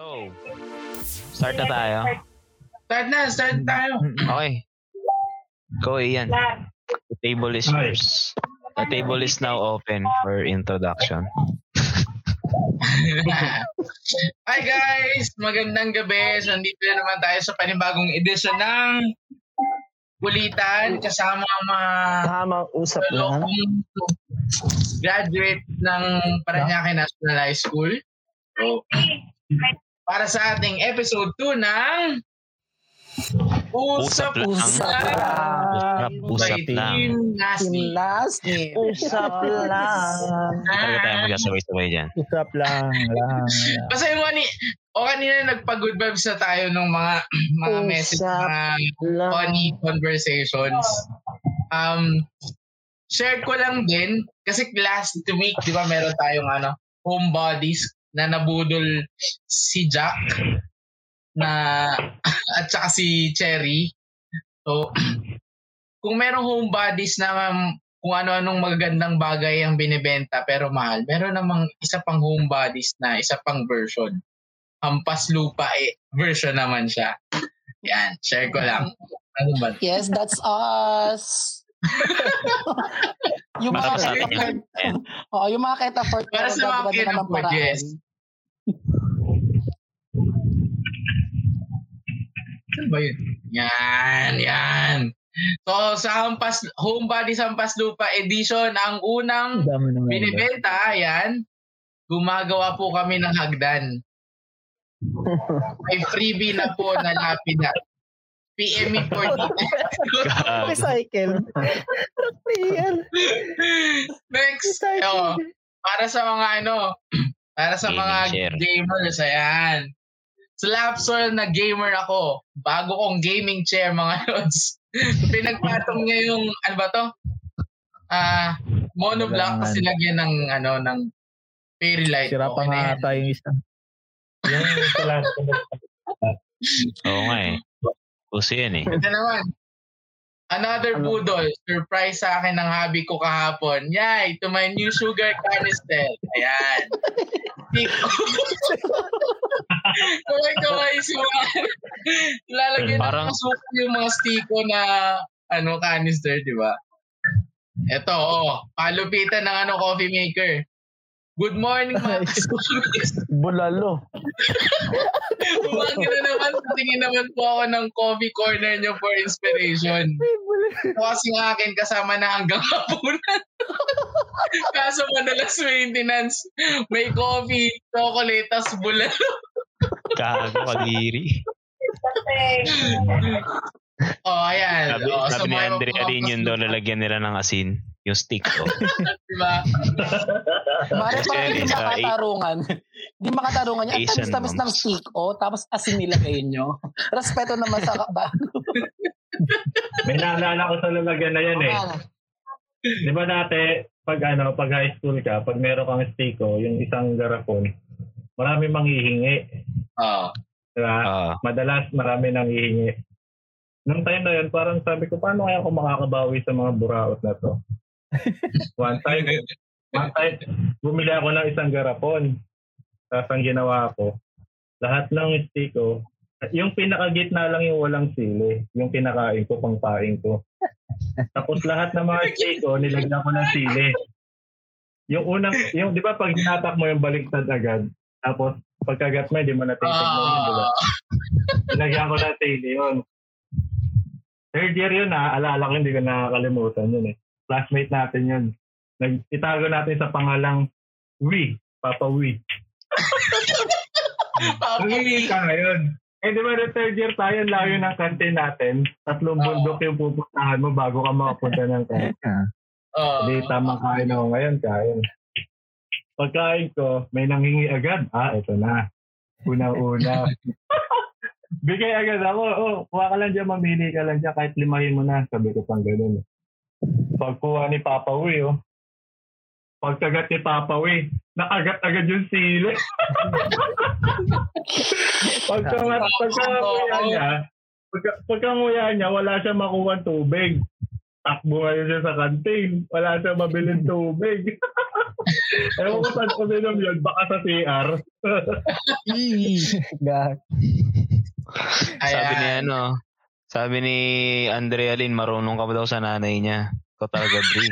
So, start na tayo. Start na, start tayo. Okay. Go, Ian. The table is yours. The table is now open for introduction. Hi guys! Magandang gabi. So, nandito na naman tayo sa panibagong edisyon ng Kulitan kasama ang mga Tamang usap lang. graduate ng Paranaque National High School. So, para sa ating episode 2 ng Usap Usap lang. Usap Usap, usap lang. Usap lang. Talaga tayo magkasabay-sabay dyan. Usap lang. lang. Basta yung ani, o kanina nagpa-good vibes na tayo ng mga mga message, Usap mga lang. funny conversations. Um, share ko lang din, kasi last week, di ba, meron tayong ano, homebodies na nabudol si Jack na at saka si Cherry. So, kung merong homebodies na um, kung ano-anong magagandang bagay ang binibenta pero mahal, meron namang isa pang homebodies na isa pang version. Hampas lupa eh, version naman siya. Yan, share ko lang. Ano ba? Yes, that's us. yung mga yan. Ayan. oh, yung mga kita for Para sa mga kita for, yes. Ba yun? Yan, yan. So, sa Hampas, Homebody Hampas Lupa Edition, ang unang binibenta, yan, gumagawa po kami ng hagdan. May freebie na po na lapida. PME for Gag. Recycle. Real. Next, oh, para sa mga ano, para sa Gaming mga chair. gamers, ayan. Slapsol na gamer ako. Bago kong gaming chair, mga lods. Pinagpatong niya yung, ano ba to? Ah, monoblock kasi lagyan ng, ano, ng fairy light. Sira pa Okay nga yan. ata yung isa. Yung sila, Oo nga eh. Uso yan eh. Ito naman. Another Ano? budol. Surprise sa akin ng hobby ko kahapon. Yay! To my new sugar canister. Ayan. Kaway-kaway si mga... Lalagyan Parang- ng suka yung mga stiko na ano canister, di ba? Ito, oh. Palupitan ng ano coffee maker. Good morning, mga. Bulalo. Umagi na naman. Tingin naman po ako ng coffee corner nyo for inspiration. Ito kasi ng akin kasama na hanggang hapunan. Kaso madalas maintenance. May coffee, chocolate, tas bulalo. Gago, kagiri. Oh, ayan. Sabi, oh, sabi ni may Andre mga Alin yun daw lalagyan nila ng asin. Yung stick ko. Diba? Mare parang hindi isa, makatarungan. Hindi makatarungan niya. Ang tamis-tamis ng oh, tapos asin nilagay nyo. Respeto naman sa ba. may naalala ko sa lalagyan na yan eh. Di ba dati, pag ano, pag high school ka, pag meron kang stiko, yung isang garapon, marami manghihingi. Oh. Diba? Ah, Madalas marami nang hihingi. Nung time na yun, parang sabi ko, paano kaya ako makakabawi sa mga buraot na to? one time, one time, bumili ako ng isang garapon. Tapos ang ginawa ko, lahat ng stiko, yung pinakagitna lang yung walang sili, yung kinakain ko, pangpain ko. Tapos lahat ng mga stiko, nilagyan ko ng sili. Yung unang, yung, di ba pag hinatak mo yung baliktad agad, tapos pagkagat mo, hindi mo natitig mo yun, di ba? Ah. Nilagyan ko ng sili yun. Third year yun ha, alala ko hindi ko nakakalimutan yun eh. Classmate natin yun. Nag, itago natin sa pangalang Wee, Papa Wee. Nangingi ka ngayon. Eh di ba na third year tayo, layo ng kantin natin. Tatlong bundok yung pupuntahan mo bago ka makapunta ng kantin. Oh. Hindi tamang kain ako ngayon, kain. Pagkain ko, may nanghingi agad. Ah, ito na. Una-una. Bigay agad ako. Oh, kuha ka lang dyan, mamili ka lang dyan. Kahit limahin mo na. Sabi ko pang ganun. Pagkuha ni Papa Uy, oh. Pagkagat ni Papa Uy, nakagat agad yung sili. pagka, pagka nguya niya, pagka, pagka nguya niya, wala siya makuha tubig. takbo ngayon siya sa kantin. Wala siya mabiling tubig. Ewan ko saan ko minom yun. Baka sa CR. Sabi ni ano, sabi ni Andrea Lynn, marunong ka ba daw sa nanay niya? Ikaw talaga, Bri.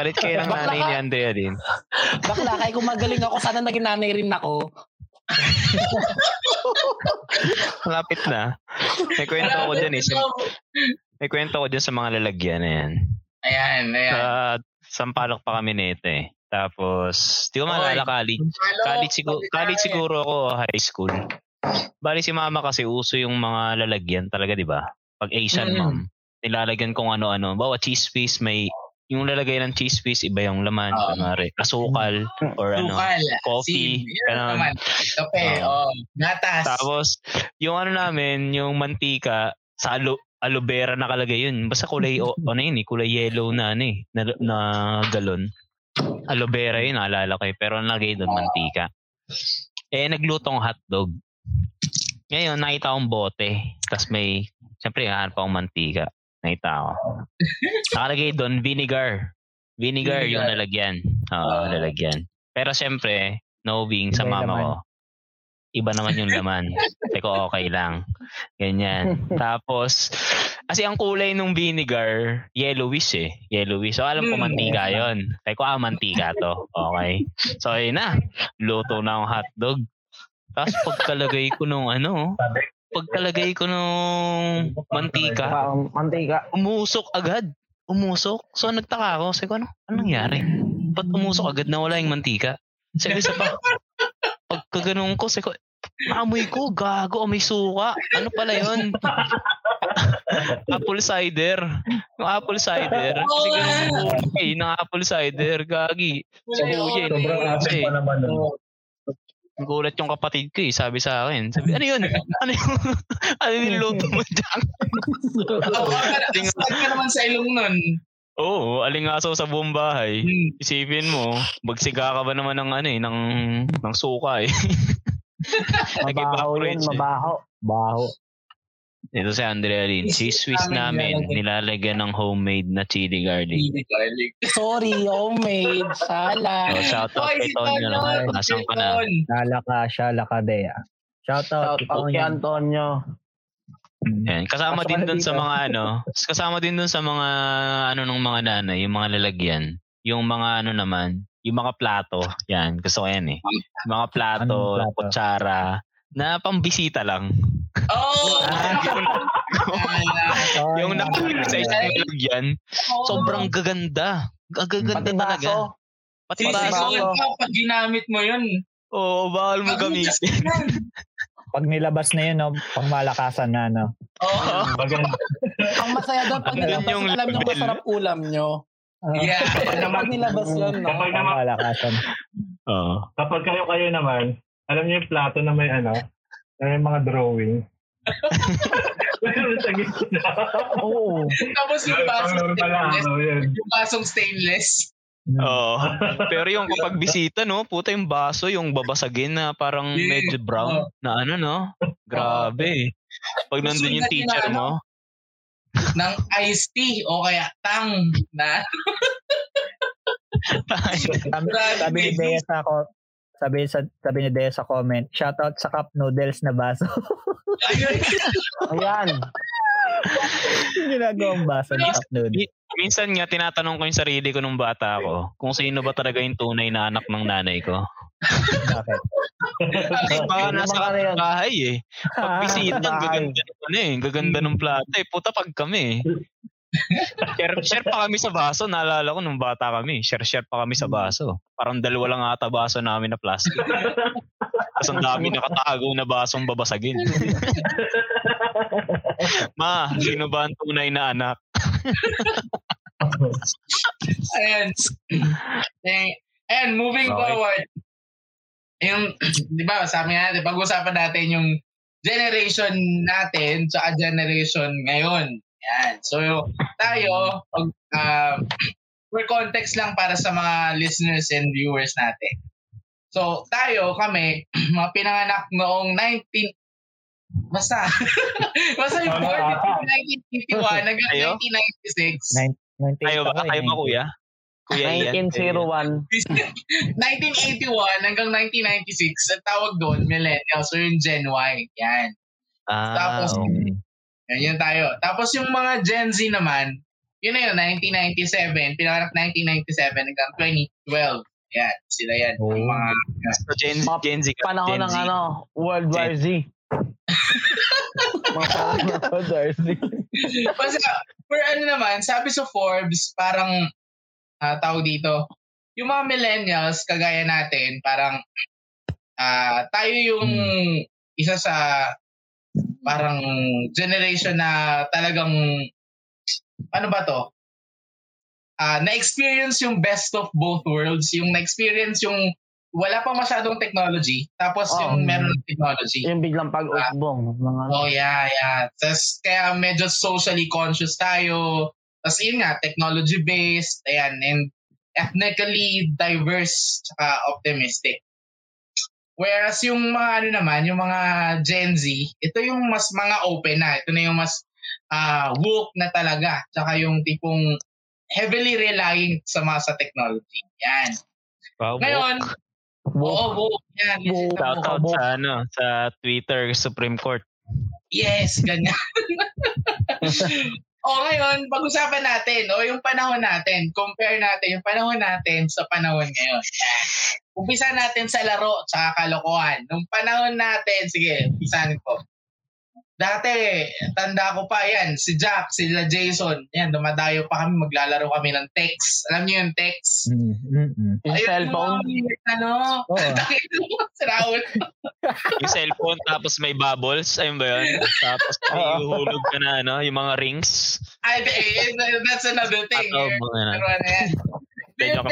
Palit kayo ng nanay ni Andrea Lynn. Bakla, kaya kung magaling ako, sana naging nanay rin ako. Malapit na. May kwento ko dyan eh. May kwento ko dyan sa mga lalagyan na yan. Ayan, ayan. Sa Sampalok pa kami nito eh. Tapos, di ko maalala college. College, siguro, pagkakain. college siguro ako, high school. Bali si mama kasi uso yung mga lalagyan talaga, di ba? Pag Asian Mm. mom, nilalagyan kung ano-ano. Bawa cheese piece, may yung lalagay ng cheese piece, iba yung laman. Oo. kunwari, asukal or ano. Sukal, coffee, yun ganun. naman. Kape, Oo. oh, gatas. Tapos, yung ano namin, yung mantika, sa alo, aloe vera nakalagay yun. Basta kulay, o, ano yun eh, kulay yellow na ano eh, na, na galon. Aloe vera yun, naalala ko eh. Pero nalagay doon, mantika. Eh, naglutong hotdog. Ngayon, nakita akong bote. Tapos may, syempre, hahanap akong mantika. Nakita ko. Nakalagay doon, vinegar. Vinegar, yung Vinegar. lalagyan. Oo, Ah. lalagyan. Pero syempre, knowing sa Iba yung mama ko, iba naman yung laman. Sabi ko, okay lang. Ganyan. Tapos, kasi ang kulay ng vinegar, yellowish eh. Yellowish. So, alam ko Mm. mantika yon. Sabi ko, ah, mantika to. Okay. So, ayun na. Luto na ang hotdog. Tapos, pagkalagay ko nung ano, pagkalagay ko nung mantika, mantika. umusok agad. Umusok. So, nagtaka ako. Sabi ko, ano? Anong nangyari? Ba't umusok agad na wala yung mantika? Sabi ko, pa, pagka ganun ko, sabi ko, amoy ko, gago, amoy suka. Ano pala yun? apple cider. Yung apple cider. Kasi ganun yung kulay ng apple cider. Gagi. Eh. Sobrang asin pa naman. No? Gulat yung kapatid ko eh. Sabi sa akin. Sabi, ano yun? Ano yung, ano yung niluto mo dyan? Oo, oh, ka naman sa ilong nun. Oo, alingaso sa buong bahay. Hmm. Isipin mo, magsiga ka ba naman ng ano eh, ng, ng suka eh. Mabaho yun, siya. mabaho. Baho. Ito si Andrea Lin. Cheese Swiss namin, nilalagyan ng homemade na chili garlic. Hindi garlic. Sorry, homemade. Sala. So, shout out kay si Tonyo. Tonyo, Nasaan ka na? Lalaka siya, lakadea. Shout out, Shout out kay Antonio. Yan. Kasama din dun sa mga ano, kasama din dun sa mga ano ng mga nanay, yung mga lalagyan. Yung mga ano naman, yung mga plato. Yan, gusto ko yan eh. Yung mga plato, Anong plato? kutsara, na pambisita lang. Oh! yung, yung nakalagay sa isang lalagyan, sobrang gaganda. Gaganda Pati talaga. baso. Pati baso. yun ka, pag ginamit mo yun. Oo, bawal mo gamitin. Pag nilabas na yun, no, pang malakasan na, no. Oo. Maganda. Ang masaya doon, pag nilabas, yung alam nyo masarap ulam nyo. Yeah. Pag nilabas yun, no? Kapag naman, malakasan. Oo. kapag kayo kayo naman, alam niyo yung plato na may ano, na may mga drawing. Meron sa gitna. Oo. Tapos yung basong stainless. ano, yun. Yung basong stainless. Oo. Pero yung kapag bisita, no, puta yung baso, yung babasagin na parang Yeah. medyo brown na ano, no? Grabe. Pag nandun yung teacher na, mo, ng iced tea o kaya tang na Sabi, sabi ni Dea sa ako, sabi, sa, sabi ni Dea sa comment, shout out sa cup noodles na baso. Ayan. Ginagawang baso ng cup noodles. minsan nga tinatanong ko yung sarili ko nung bata ako, kung sino ba talaga yung tunay na anak ng nanay ko. Bakit? Kasi baka nasa yan? bahay eh. Pag bisita, bahay. gaganda ng ano eh, gaganda ng plato eh. Puta pag kami eh. Share, share pa kami sa baso. Naalala ko nung bata kami. Share-share pa kami sa baso. Parang dalawa lang ata baso namin na plastic. Tapos ang dami nakatago na basong babasagin. Ma, sino ba ang tunay na anak? Ayan. Ayan, moving Okay. forward. Yung, di ba, sabi nga natin, pag-usapan natin yung generation natin sa generation ngayon. Yan. So, tayo, pag, uh, for context lang para sa mga listeners and viewers natin. So, tayo, kami, mga pinanganak noong 19, Basta. Basta yung born between 1981 hanggang Ayo? 1996. Nine- 98 Kayo ba, ako kayo ba kuya? Kuya Ian? 1901. 1981 hanggang 1996, ang tawag doon, millennials. So yung Gen Y. Yan. Ah, Tapos, okay. Yan, yun tayo. Tapos yung mga Gen Z naman, yun na yun, 1997, pinanganak 1997 hanggang 2012. Yan, sila yan. Oh. Yung mga, So Gen, Gen Z ka. Panahon Gen ng Z. ano, World War Z. Mga Z. Basta, for ano naman, sabi sa Forbes, parang, ah, tawag dito, yung mga millennials, kagaya natin, parang, ah, tayo yung isa sa, parang, generation na talagang, ano ba to? Ah, na-experience yung best of both worlds, yung na-experience yung wala pang masyadong technology, tapos Oh. yung meron ng technology. Yung biglang pag-usbong. Mga ano. Oh, yeah, yeah. Tapos, kaya medyo socially conscious tayo. Tapos, yun nga, technology-based, ayan, and ethnically diverse, tsaka optimistic. Whereas yung mga ano naman, yung mga Gen Z, ito yung mas mga open na. Ito na yung mas ah woke na talaga. Tsaka yung tipong heavily relying sa mga sa technology. Yan. Wow, Ngayon, oo, woke. Yan. Yes, Shout out sa, ano, sa Twitter, Supreme Court. Yes, ganyan. o ngayon, pag-usapan natin, o yung panahon natin, compare natin yung panahon natin sa panahon ngayon. Umpisa natin sa laro tsaka kalokohan. Nung panahon natin, sige, umpisahan ko. Dati, tanda ko pa yan, si Jack, sila Jason, yan, dumadayo pa kami, maglalaro kami ng text. Alam niyo yung text? Mm, mm, mm. Yung Ayun, cellphone. yung ano, Oo. si Raul. Yung cellphone, tapos may bubbles. Ayun ba yun? Tapos may hulog ka na, ano, yung mga rings. Ay, that's another thing. At, oh, mga na. Pero ano yan? Yung,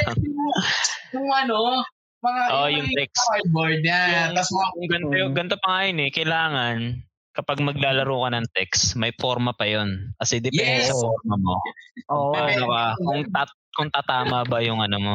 yung ano, mga Oo, yung text. cardboard yan. Yung- Tapos mga Yung ganito, yung ganito pa nga yun eh, kailangan kapag maglalaro ka ng text, may forma pa yon Kasi depende Yes. sa forma mo. Oo. Paano ka, kung, tat, kung tatama ba yung ano mo,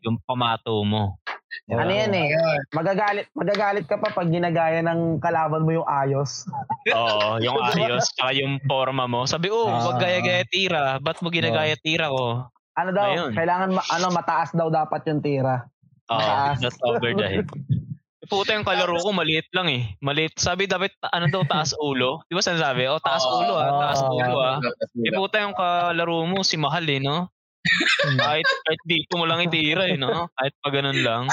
yung pamato mo. Ano yan eh. Magagalit, magagalit ka pa pag ginagaya ng kalaban mo yung ayos. Oo, yung ayos, tsaka yung forma mo. Sabi, oh, Ah. wag gaya-gaya tira. Ba't mo ginagaya tira ko? Ano daw, Ayun. kailangan ma- ano mataas daw dapat yung tira. Oo, Mataas. that's over the head. Puta yung kalaro ko, maliit lang eh. Maliit. Sabi dapat, ano daw, taas ulo. Di ba sinasabi? Oh, taas Oo. ulo ah, taas Oo. ulo ah. Eh puta yung kalaro mo, si Mahal eh, no? kahit, kahit dito mo lang itira eh, no? Kahit pa ganun lang.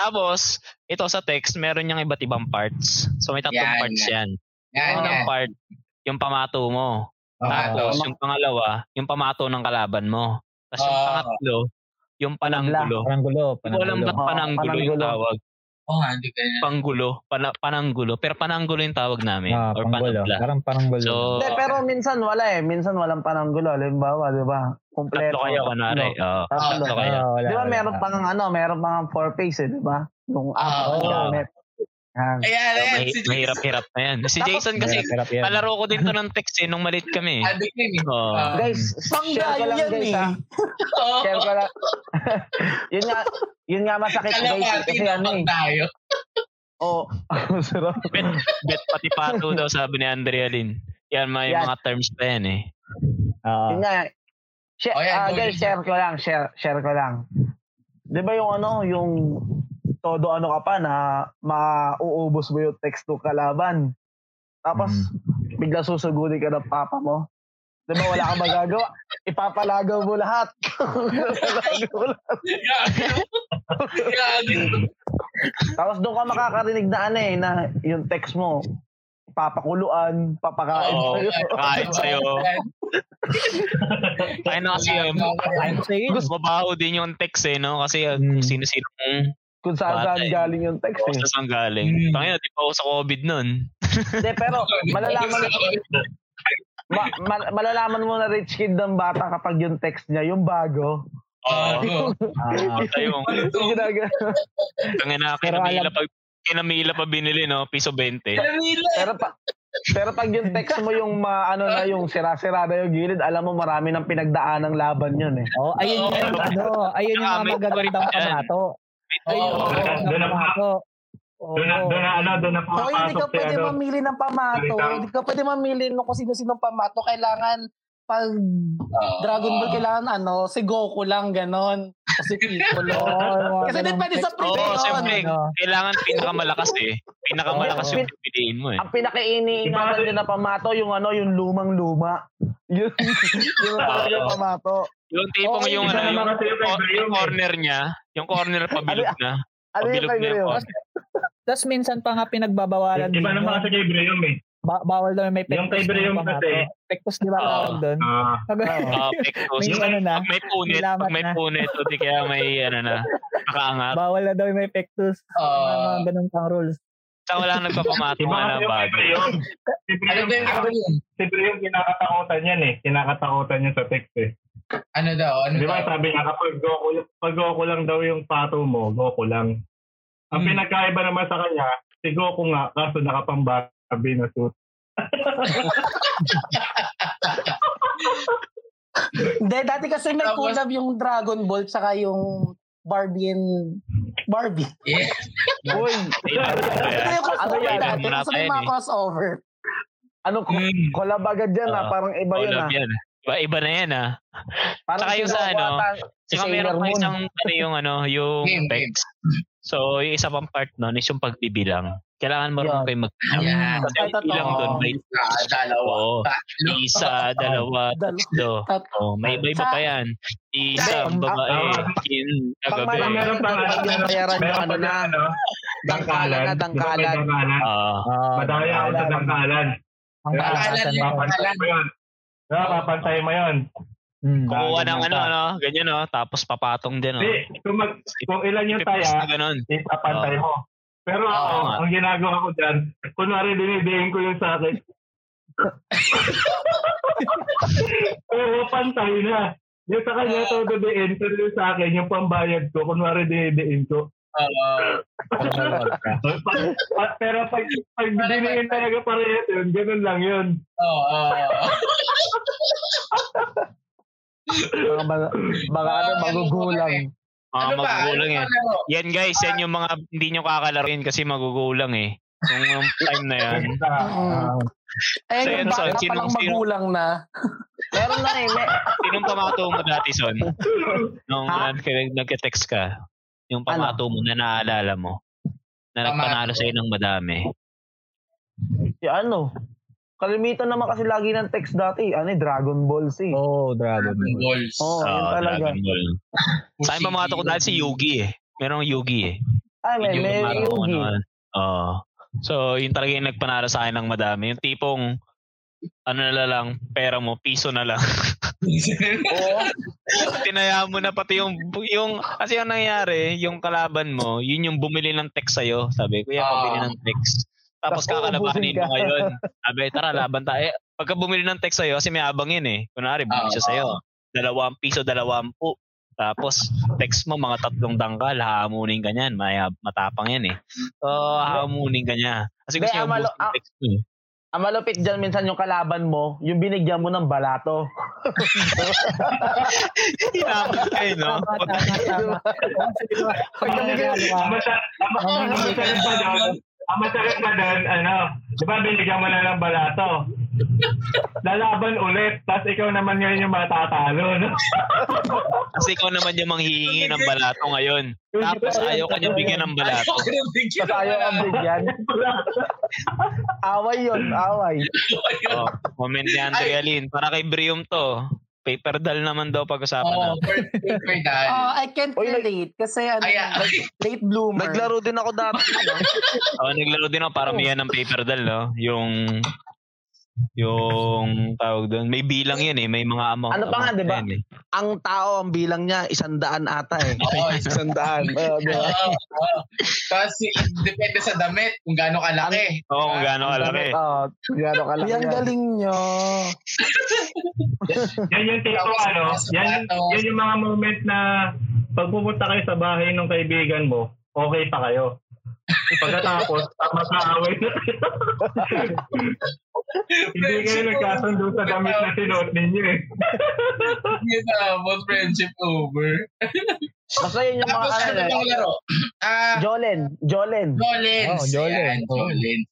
Tapos, ito sa text, meron niyang iba't ibang parts. So may tatlong Yan, parts yan. Yan, Yung unang part, yung pamato mo. Tapos, yung pangalawa, yung pamato ng kalaban mo. Tapos yung Oo. pangatlo, yung pananggulo. Parang gulo. Hindi ko alam ba't Oo, pananggulo yung pananggulo. tawag. Oo, oh, hindi ka yan. Panggulo. Pana, pananggulo. Pero pananggulo yung tawag namin. Ah, or panggulo. panangla. Parang parang gulo. So, Hindi, pero minsan wala eh. Minsan walang pananggulo. Halimbawa, di ba? Kompleto. tatlo kayo, kunwari. Ano, Oo. Tatlo. tatlo kayo. Ah, wala, Di ba meron pang ano, meron pang four face eh, di ba? Yung Ah, apat oo. na gamit. Yan. Ayan, So, ayan. si mahirap-hirap na yan. Si Tapos- Jason kasi, Hirap yan. kalaro ko din to ng text eh, nung malit kami. eh. Yun eh. Ah. Guys, share ko lang guys ha. Oo. Share ko lang. yun nga, yun nga masakit guys. Kalapati Kasi ano naman eh. tayo. Oh, sarap. Bet, bet pati pato daw sabi ni Andrea Lin. Yan, may Yan. mga terms pa yan eh. Ah, Yun nga. Share, Oh, yan, ah, go, guys, share ko lang, share, share ko lang. 'Di ba yung ano, yung todo ano ka pa na mauubos mo yung text ng kalaban. Tapos bigla susugudi ka ng papa mo. 'Di ba wala kang magagawa? Ipapalagaw mo lahat. Tapos doon ka makakarinig na ano eh, na yung text mo, papakuluan, papakain Oo, sa'yo. Kahit sa'yo. Kaya na kasi um, mabaho din yung text eh, no? Kasi Hmm. sino-sino kung saan saan eh. galing yung text eh. sa ang galing. Hmm. Tangina, di pa ako sa COVID nun. Hindi, pero malalaman, ma, ma- malalaman mo na rich kid ng bata kapag yung text niya, yung bago. Oo. Ah, yung, ginagawa. tangina, kinamila alam- pa, kinamila pa binili, no? Piso 20. Kamila. pero pa, pero pag yung text mo yung ma, ano na yung sira-sira na yung gilid, alam mo marami ng pinagdaan ng laban yun eh. Oh, ayun yung ano, ayun yung mga magagandang pamato. Yung mga magagandang Doon pamato. Oo. Doon na, doon na, ano, doon na So, hindi ka pumapasok pwede ano. mamili ng pamato. Hindi ka pwede mamili ng kung sino-sino pamato. Kailangan pag Ah, Dragon Ball, kailangan ano, si Goku lang, ganon. O si Piccolo. Yung Kasi di ganung pwede sa pre- Oo, yun. siyempre. Ano, Kailangan pinakamalakas eh. Pinakamalakas Oo. yung pipiliin mo eh. Ang pinakainiingatan din na pamato, yung ano, yung lumang-luma. Yun, yun ang talaga yung Oo. pamato. Yung tipong Oo, yung, ano, yung, yung eh. corner niya, yung corner pabilog na. Ano yung Pabilog kay na yung Graham? Tapos minsan pa nga pinagbabawalan Iba din naman kasi kay Graham eh. Ba- bawal daw may Yung kay pectus Brium kasi- Pectus di ba tawag doon? Ah, Ah, pectus. may Yung ano na, pag may punit, pag may punit, o di kaya may ano na, nakaangat. bawal na daw may pectus. Ah. mga ganun pang rules. Saka wala nang nagpapamato iba nga kasi na kay bago. Si Ano ano yun? si Graham kinakatakutan yan eh. Kinakatakutan niya sa text eh. Ano daw? Ano Di ba daw? sabi niya kapag Goku, pag Goku lang daw yung pato mo, Goku lang. Ang Hmm. pinagkaiba naman sa kanya, si Goku nga, kaso nakapambabi na suit. Hindi, dati kasi may collab yung Dragon Ball tsaka yung Barbie and Barbie. Yeah. Uy, Ito yung crossover Ano dati. Kasi may mga crossover. ano, Mm. collab agad dyan ah. Oo. Parang iba yun Collab ah. yan. Iba, iba na yan ah. Parang Tsaka yung sa ano, Saka meron pa isang, ano yung ano, yung Game, pecs. So, yung isa pang part nun is yung pagbibilang. Kailangan marunong Yan. kayo magbilang. Yan. Kasi Ay, yung bilang doon, may Ah, dalawa. Oo. Tatlo. isa, dalawa, Dal- tatlo. tat- Oh, may iba-iba pa yan. Isa, Ang- babae, ang- kin, Pag kagabi. marami- Meron pa nga, yung meron ano pa na. ano, Dangkalan dangkalan. dangkalan? Ah, Ah, Madaya ako sa dangkalan. Ang Kaya, kaalasan Dangkalan yun. Papantay mo yun. Hmm. kukuha ng ano, ano, ganyan oh, tapos papatong din oh. Hindi, kung, mag, kung ilan yung taya, ganun. ipapantay mo. Pero ako, Oo nga. ang ginagawa ko dyan, kunwari dinidiin ko yung sakit. Pero pantay na. Yung sa kanya to didiin, pero yung sa akin, yung pambayad ko, kunwari dinidiin ko. Oo. Pero pag, pag diniin talaga parehas yun, ganun lang yun. Oo. Baka, baka, baka ano, magugulang. Mga Ano ba? magugulang Ano yan. ba laro? Yan guys, yan yung mga hindi nyo kakalaruin kasi magugulang eh. Yung, time na yan. Eh, So, yung yun, bata so, pa sinong- lang sino- magulang na. Meron na eh. Sinong pamato mo dati, Son? Nung nag- nagka-text ka, yung pamato mo na naaalala mo, na nagpanalo Pamato. sa'yo ng madami. si ano, kalimitan naman kasi lagi ng text dati. Ano eh, Dragon Ball Z. Oh, Dragon Ball. Balls. Oo, oh, yun Oo, talaga. Dragon Ball. Sa akin pamato ko dahil si Yugi eh. Merong Yugi eh. Ay, may, may Yugi. noon. Oo. So, yun talaga yung nagpanalo sa akin ng madami. Yung tipong, ano na lang, pera mo, piso na lang. Oo. Tinaya mo na pati yung, yung, kasi yung nangyari, yung kalaban mo, yun yung bumili ng text sa'yo. Sabi, kuya, Ah. pabili ng text. Tapos kakalabanin mo ngayon. Sabi, tara, laban tayo. Eh, pagka bumili ng text sa'yo, kasi may abang yun eh. Kunwari, bumili siya Ah. sa'yo. Dalawang piso, dalawampu. Tapos, text mo, mga tatlong dangkal, hahamunin ka niyan. Maya, matapang yan eh. So, hahamunin ka niya. Kasi gusto niya yung text mo eh. Ang malupit dyan minsan yung kalaban mo, yung binigyan mo ng balato. Hinabot kayo, no? Tama, tama, tama. Pag ng pa doon, ang masakit pa doon, ano, di ba binigyan mo na ng balato? Lalaban ulit, tapos ikaw naman ngayon yung matatalo. No? Kasi ikaw naman yung manghihingi ng balato ngayon. Tapos ayaw ka niyang bigyan ng balato. Ayaw ko nang bigyan ayaw ang balato. bigyan. away yun, away. Oh, comment ni Andrea Lin. Para kay Brium to. Paper doll naman daw pag-usapan Oo, natin. per- per dad. Oh, I can't nag- relate kasi ano, Ay, ay. late bloomer. Naglaro din ako dati. ano. Oh, naglaro din ako para miyan ng paper doll, no? Yung yung tawag doon. May bilang yun eh. May mga amount. Ano pa nga, di ba? eh. Ang tao, ang bilang niya, isandaan ata eh. Oo, ba? Oo, oo. Kasi depende sa damit kung gaano kalaki. Oo, kung gaano kalaki. Oo, gano'n kalaki Yan yan. galing nyo. Yan yung tipo ano, yan, yan yung mga moment na pag pupunta kayo sa bahay ng kaibigan mo, okay pa kayo. Pagkatapos, mag-aaway na kayo. Hindi kayo nagkasundo sa damit na sinuot ninyo eh. Tapos friendship over. Basta yun yung mga Tapos ano ano eh. bang laro? Ah, Jolen. Jolen. Jolens. Oh, Jolens. Ayan, Jolens.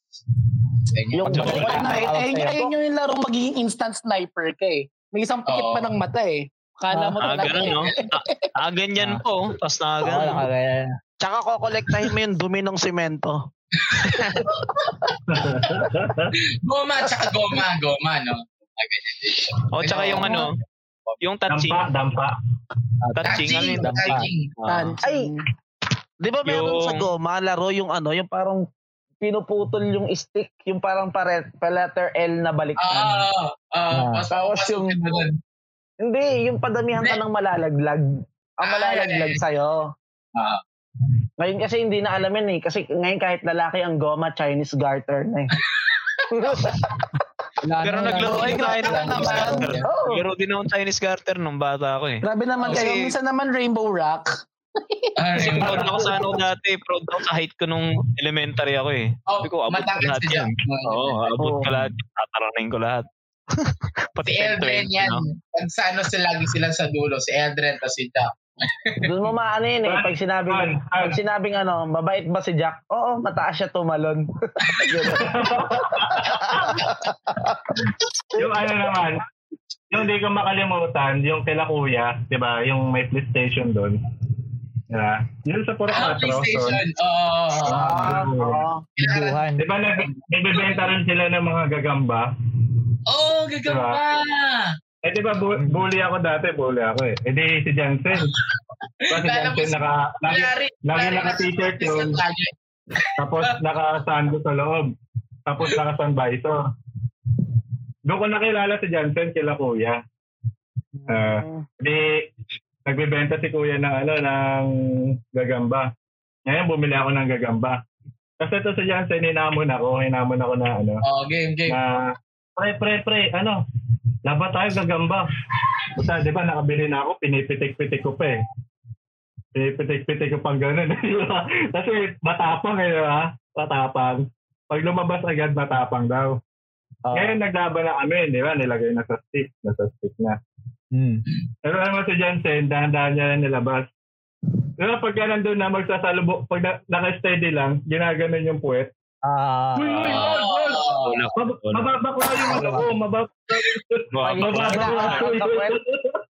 Ayan. Yung Jolen. Ayun, ayun yung laro magiging instant sniper ka eh. May isang pikit Oo. pa ng mata eh. Kala mo Ah, talaga. ganun, no? Ah, ah, ganyan po. Tapos na Oo, ganun. nakagaya. Tsaka kokolektahin mo yung dumi ng simento. Goma, tsaka goma, goma, no? O, tsaka yung ano, yung touching. Dampa, dampa. Touching, ano yun? dampa. touching. Ah. Ay! Di ba meron Yung- sa goma, laro yung ano, yung parang pinuputol yung stick, yung parang pare, pa letter L na baliktad. Ah, Ah. mas Tapos yung-. Hindi, yung padamihan ka ng malalaglag. Ang Ah, malalaglag yeah. sa'yo. Ah. Ngayon kasi hindi na alam yun eh. Kasi ngayon kahit lalaki ang goma, Chinese garter na eh. Pero na, naglaro ay na. kahit Chinese naman. garter. Naglaro din ako ng Chinese garter nung bata ako eh. Grabe naman Kasi- kayo. Minsan naman Rainbow Rock. Kasi proud ako sa ano dati, proud ako sa height ko nung elementary ako eh. Oh, Sabi ko, abot ko matangkad lahat yan. Oo, abot ko lahat. Tataranin ko lahat. Pati Si Eldren 10-20, yan. no? Pag sa ano sila, lagi sila sa dulo. Si Eldren to si Jack. Doon mo maano yun eh. Pag sinabing, Han, Han. pag sinabing ano, mabait ba si Jack? Oo, mataas siya tumalon. yung ano naman, yung hindi ko makalimutan, yung kila kuya, di ba, yung may PlayStation doon. Yeah. Yun sa Puro Ah, 4. So, PlayStation. Oo. Ah, oo. Biduhan. di ba, nag- nagbebenta rin sila ng mga gagamba? Oo, gagamba. Eh, di ba, bu- bully ako dati, bully ako eh. Eh, di si Jansen. Diba si Jansen, naka, lagi, Lari, lagi lari naka-t-shirt na- yun. Tapos naka-sando sa loob. Tapos naka-sunvisor. Doon ko nakilala si Jansen kila kuya. Ah, di, nagbebenta si kuya ng ano, ng gagamba. Ngayon, bumili ako ng gagamba. Kasi ito si Jansen, hinamon ako. Hinamon ako na ano, Oh, game, game. na, pre, pre, pre, ano, laban tayo gagamba. Basta, di ba, nakabili na ako, pinipitik-pitik ko pa eh. Pinipitik-pitik ko pang ganun. Kasi matapang eh, ba? Matapang. Pag lumabas agad, matapang daw. Oo. Ngayon, naglaban na kami, di ba? Nilagay na sa stick. Nasa stick na. Hmm. Pero naman si Jansen, dahan-dahan niya na nilabas. Ba, pagka nandun na, magsasalubok, pag na, naka-steady lang, ginaganon yung puwet. Ah, Uy, uy, gol, gol! Wala. Mab- Mababakla yung ano ko, sa puwet,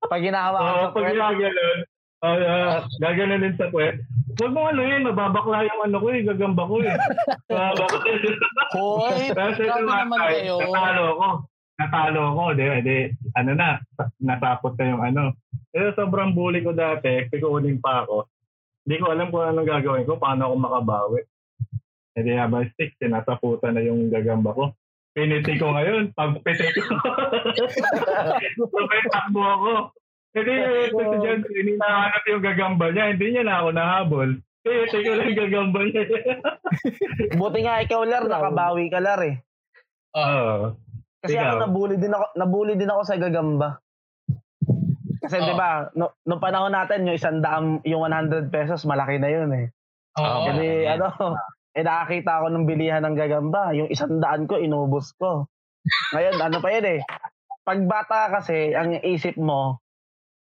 pag hinahawakan Oo, sa pag puwet, ginaganon, uh, uh, gaganon sa puwet. Huwag mo ano yun, mababakla yung ano ko eh, gagamba ko eh. Hoy, grabe naman kayo. natalo ko. Natalo ko, di, di, ano na, natapos na yung ano. Pero sobrang bully ko dati, pikuunin pa ako. Hindi ko alam kung anong gagawin ko, paano ako makabawi. Hindi habang stick, sinataputan na yung gagamba ko. Piniti ko ngayon, pagpiti ko. Sabay takbo ako. Hindi, ito si John, hinahanap yung gagamba niya, hindi niya na ako nahabol. Piniti ko lang yung gagamba niya. buti nga ikaw, Lar, nakabawi ka, Lar eh. Oo. Kasi Ikaw? ako nabully din ako, nabully din ako sa gagamba. Kasi Oo. 'di ba, no, nung panahon natin yung isang daang, yung 100 pesos, malaki na yun eh. Oo. Kasi ano, eh nakakita ako ng bilihan ng gagamba, yung isang daan ko, inubos ko. Ngayon, ano pa yun eh. Pag bata kasi, ang isip mo,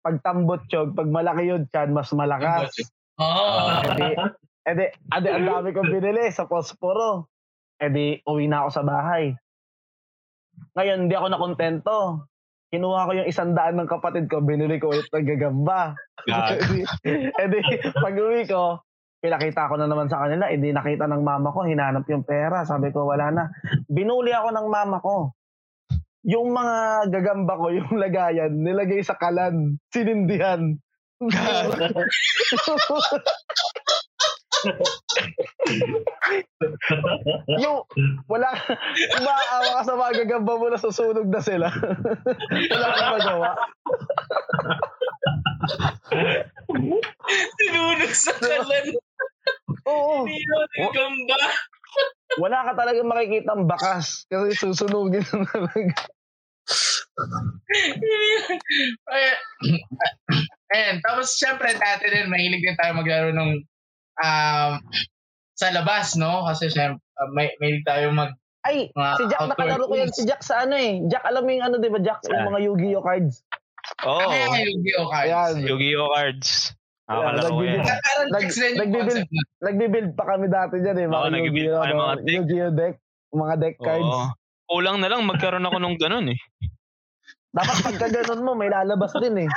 pag tambot yun, pag malaki yun tiyan, mas malakas. Oo. Edi, edi, edi, ang dami kong binili sa posporo. Edi, uwi na ako sa bahay. Ngayon, hindi ako nakontento. Kinuha ko yung isang daan ng kapatid ko, binili ko ulit ng gagamba. edi, edi, pag uwi ko, pinakita ko na naman sa kanila, edi nakita ng mama ko, hinanap yung pera. Sabi ko, wala na. Binuli ako ng mama ko. Yung mga gagamba ko, yung lagayan, nilagay sa kalan, sinindihan. yung, wala, umaawa ka sa mga gagamba mo na susunog na sila. wala kang magawa. Sinunog sa kalan. Oo. Hindi yun, yung gamba. Wala ka talaga makikita ang bakas kasi susunugin na talaga. Ayan. Ayan. Tapos, syempre, dati din, mahilig din tayo maglaro ng um, sa labas, no? Kasi, syempre, uh, may, mahilig tayo mag... Ay, Mga si Jack, nakalaro ko yan si Jack sa ano eh. Jack, alam mo yung ano, di ba, Jack? Yung mga Yu-Gi-Oh cards. Oo. Ay, Yu-Gi-Oh cards. Ayan. Yu-Gi-Oh cards. Nakakalaro ko yan. Nag- Parang Nag- text din yung nagbibil- concept na. Nagbibuild pa kami dati dyan eh. Oo, Mga nagbibuild Yu-Gi-Oh, pa mga deck. Yu-Gi-Oh deck. Mga deck cards. Oo. Kulang na lang magkaroon ako nung ganun eh. Dapat pagka ganun mo, may lalabas din eh.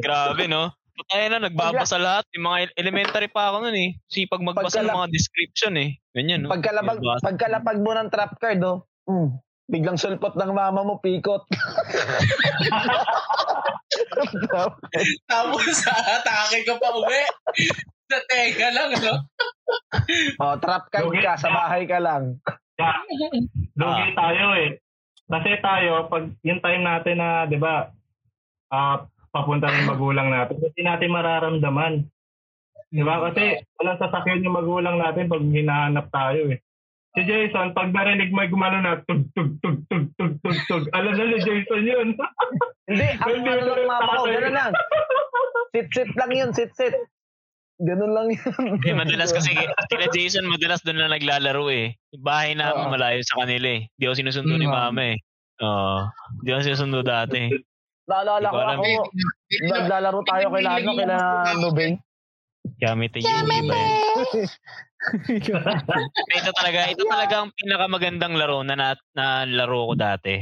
Grabe no. Patay na, nagbabasa lahat. Yung mga elementary pa ako nun eh. Sipag magbasa ng mga description eh. Ganyan no. Pagkalapag, pagkalapag mo ng trap card, oh, mm, biglang sulpot ng mama mo, pikot. Tapos atake ka pa uwi. Sa teka lang, no? oh, trap card ka, sa bahay ka lang. Lugi Ah. tayo eh. Kasi tayo, pag yung time natin na, di ba, ah, papunta ng magulang natin, hindi natin mararamdaman. Di ba? Kasi walang sasakyan yung magulang natin pag hinahanap tayo eh. Si Jason, pag narinig mo gumano na, tug, tug, tug, tug, tug, tug, tug, alam na ni Jason yun. Hindi, ang Hindi ano lang mama ko, ganun lang. Sit-sit lang yun, sit-sit. Ganun lang yun. Eh, madalas kasi, kila Jason, madalas doon na naglalaro eh. Bahay na Oo. malayo sa kanila eh. Di ako sinusundo ni Mm. mama eh. Oo. Di ako sinusundo dati. Naalala ko Hindi ako, naglalaro tayo kay Lano, kay Nubeng. Gamit yung Eh, ito talaga, ito talaga ang pinakamagandang laro na, na, na laro ko dati.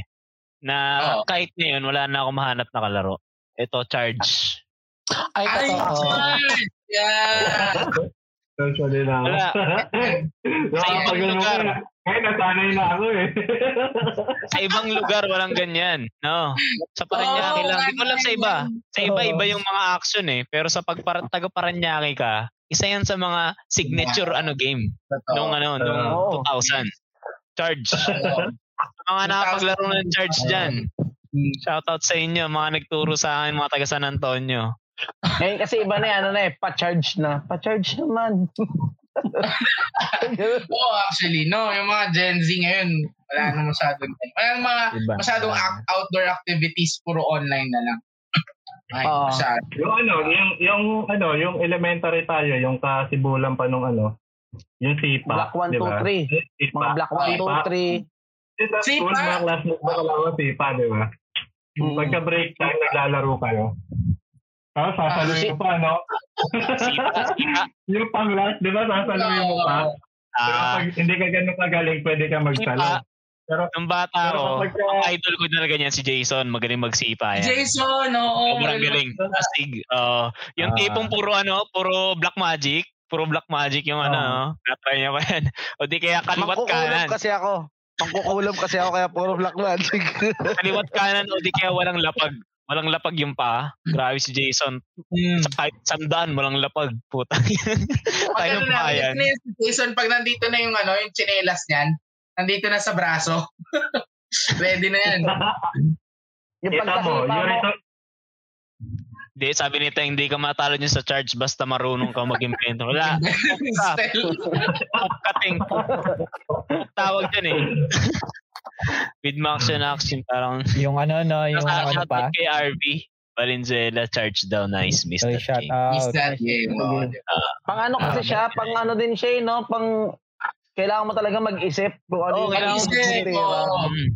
Na Oo. kahit ngayon, wala na ako mahanap na kalaro. Ito, Charge. Ay, Ay, totoo. Charge! Yeah! Actually na. Wala. Nakapagano ko lugar. Ngayon, nasanay na ako eh. Sa ibang lugar, walang ganyan. No. Sa Paranaque Oo, lang. Di ko alam sa iba. Sa iba, iba yung mga action eh. Pero sa pagpara taga Paranaque ka, isa yan sa mga signature ano game nung ano nung Oo. 2000. Charge. mga nakapaglaro ng charge dyan. Shoutout sa inyo, mga nagturo sa akin, mga taga San Antonio. Ngayon kasi iba na eh, ano na eh, pa-charge na. Pa-charge naman. Oo, actually, no. Yung mga Gen Z ngayon, wala na masyadong. Wala na mga Iba. masyadong ac- outdoor activities, puro online na lang. Ay, Oo. masyado. yung ano, yung, yung, ano, yung elementary tayo, yung kasibulan pa nung ano, yung sipa. Black 1, di ba? 2, 3. Sipa. Mga black 1, 2, 3. Sa school, Sipa. mga classmates na kalawa sipa, di ba? Mm. Pagka break time, naglalaro kayo. Tapos sasaluhin mo pa, no? Sipa, sipa. yung pang last, di ba? Sasaluhin mo pa. Pero Ah, pag hindi ka ganun kagaling, pwede ka magsalo. Pero Nung bata Pero ko, kapag ka- ang idol ko talaga niyan si Jason. Magaling magsipa yan. Jason, oo. Sobrang galing. Astig. Uh, yung Ah. tipong puro ano, puro black magic. Puro black magic yung ano. Oo. Oh. Natry niya pa yan. O di kaya kaliwat kanan. kasi ako. Mangkukulab kasi ako kaya puro black magic. Kaliwat kanan o di kaya walang lapag. Walang lapag yung pa. Grabe si Jason. Mm. Sa kahit sandaan, walang lapag. Puta. Pag Tayo ano bayan. yun na si Jason, pag nandito na yung ano, yung chinelas niyan, nandito na sa braso. Ready na yan. yung kita mo, pagkasipa yung mo, return, Hindi, sabi nito, hindi ka matalo niya sa charge basta marunong ka mag-invento. Wala. Pup ka. Pup tawag dyan eh. With max and action, parang Yung ano, no, yung ano pa. shoutout kay RV. Valenzuela, charge daw. Nice, So, that shout game. Miss out. that game. oo. pang ano kasi siya, pang ano din siya, eh, no? Pang, kailangan mo talaga mag-isip kung ano Oo, yung kailangan mo mag-isip, titira. oo. Mm.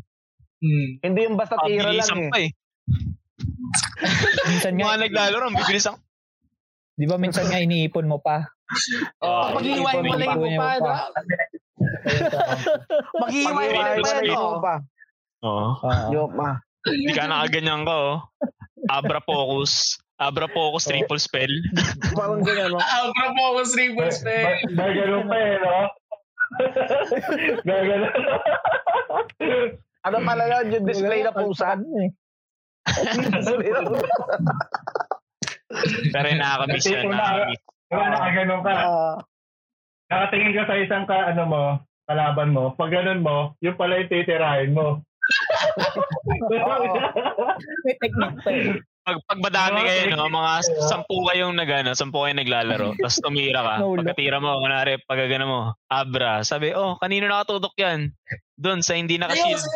Mm. Hindi yung basta tira lang eh. pa eh. Minsan nga, mga naglalaro, ang bibilis ang... di ba minsan nga iniipon mo pa? Oh, Mag-iiway mo lang yung pa, no? Mag-iiway mo lang Pag-iwalay pa, mo no? mo pa. Oo. Oo. Yo, ma. Hindi ka nakaganyan ka, oh. Abra focus. Abra focus, triple spell. Parang ganyan, no? Ah, propose reverse pa. Gagano pa eh, no? Gagano. Ano pala yun, yung display na pusa? Eh. Pero yung nakakamiss yun. Nakakamiss. Diba nakaganon ka? Ah, Nakatingin ka sa isang ka, ano mo, kalaban mo. Pag ganun mo, yung pala yung titirahin mo. May technique pa eh. Pag, pag madami kayo, no, mga sampu kayong nag, ano, sampu kayong naglalaro, tapos tumira ka. No. Pagkatira mo, kunwari, pagkagana mo, abra. Sabi, oh, kanino nakatutok yan? Doon, sa hindi nakashield.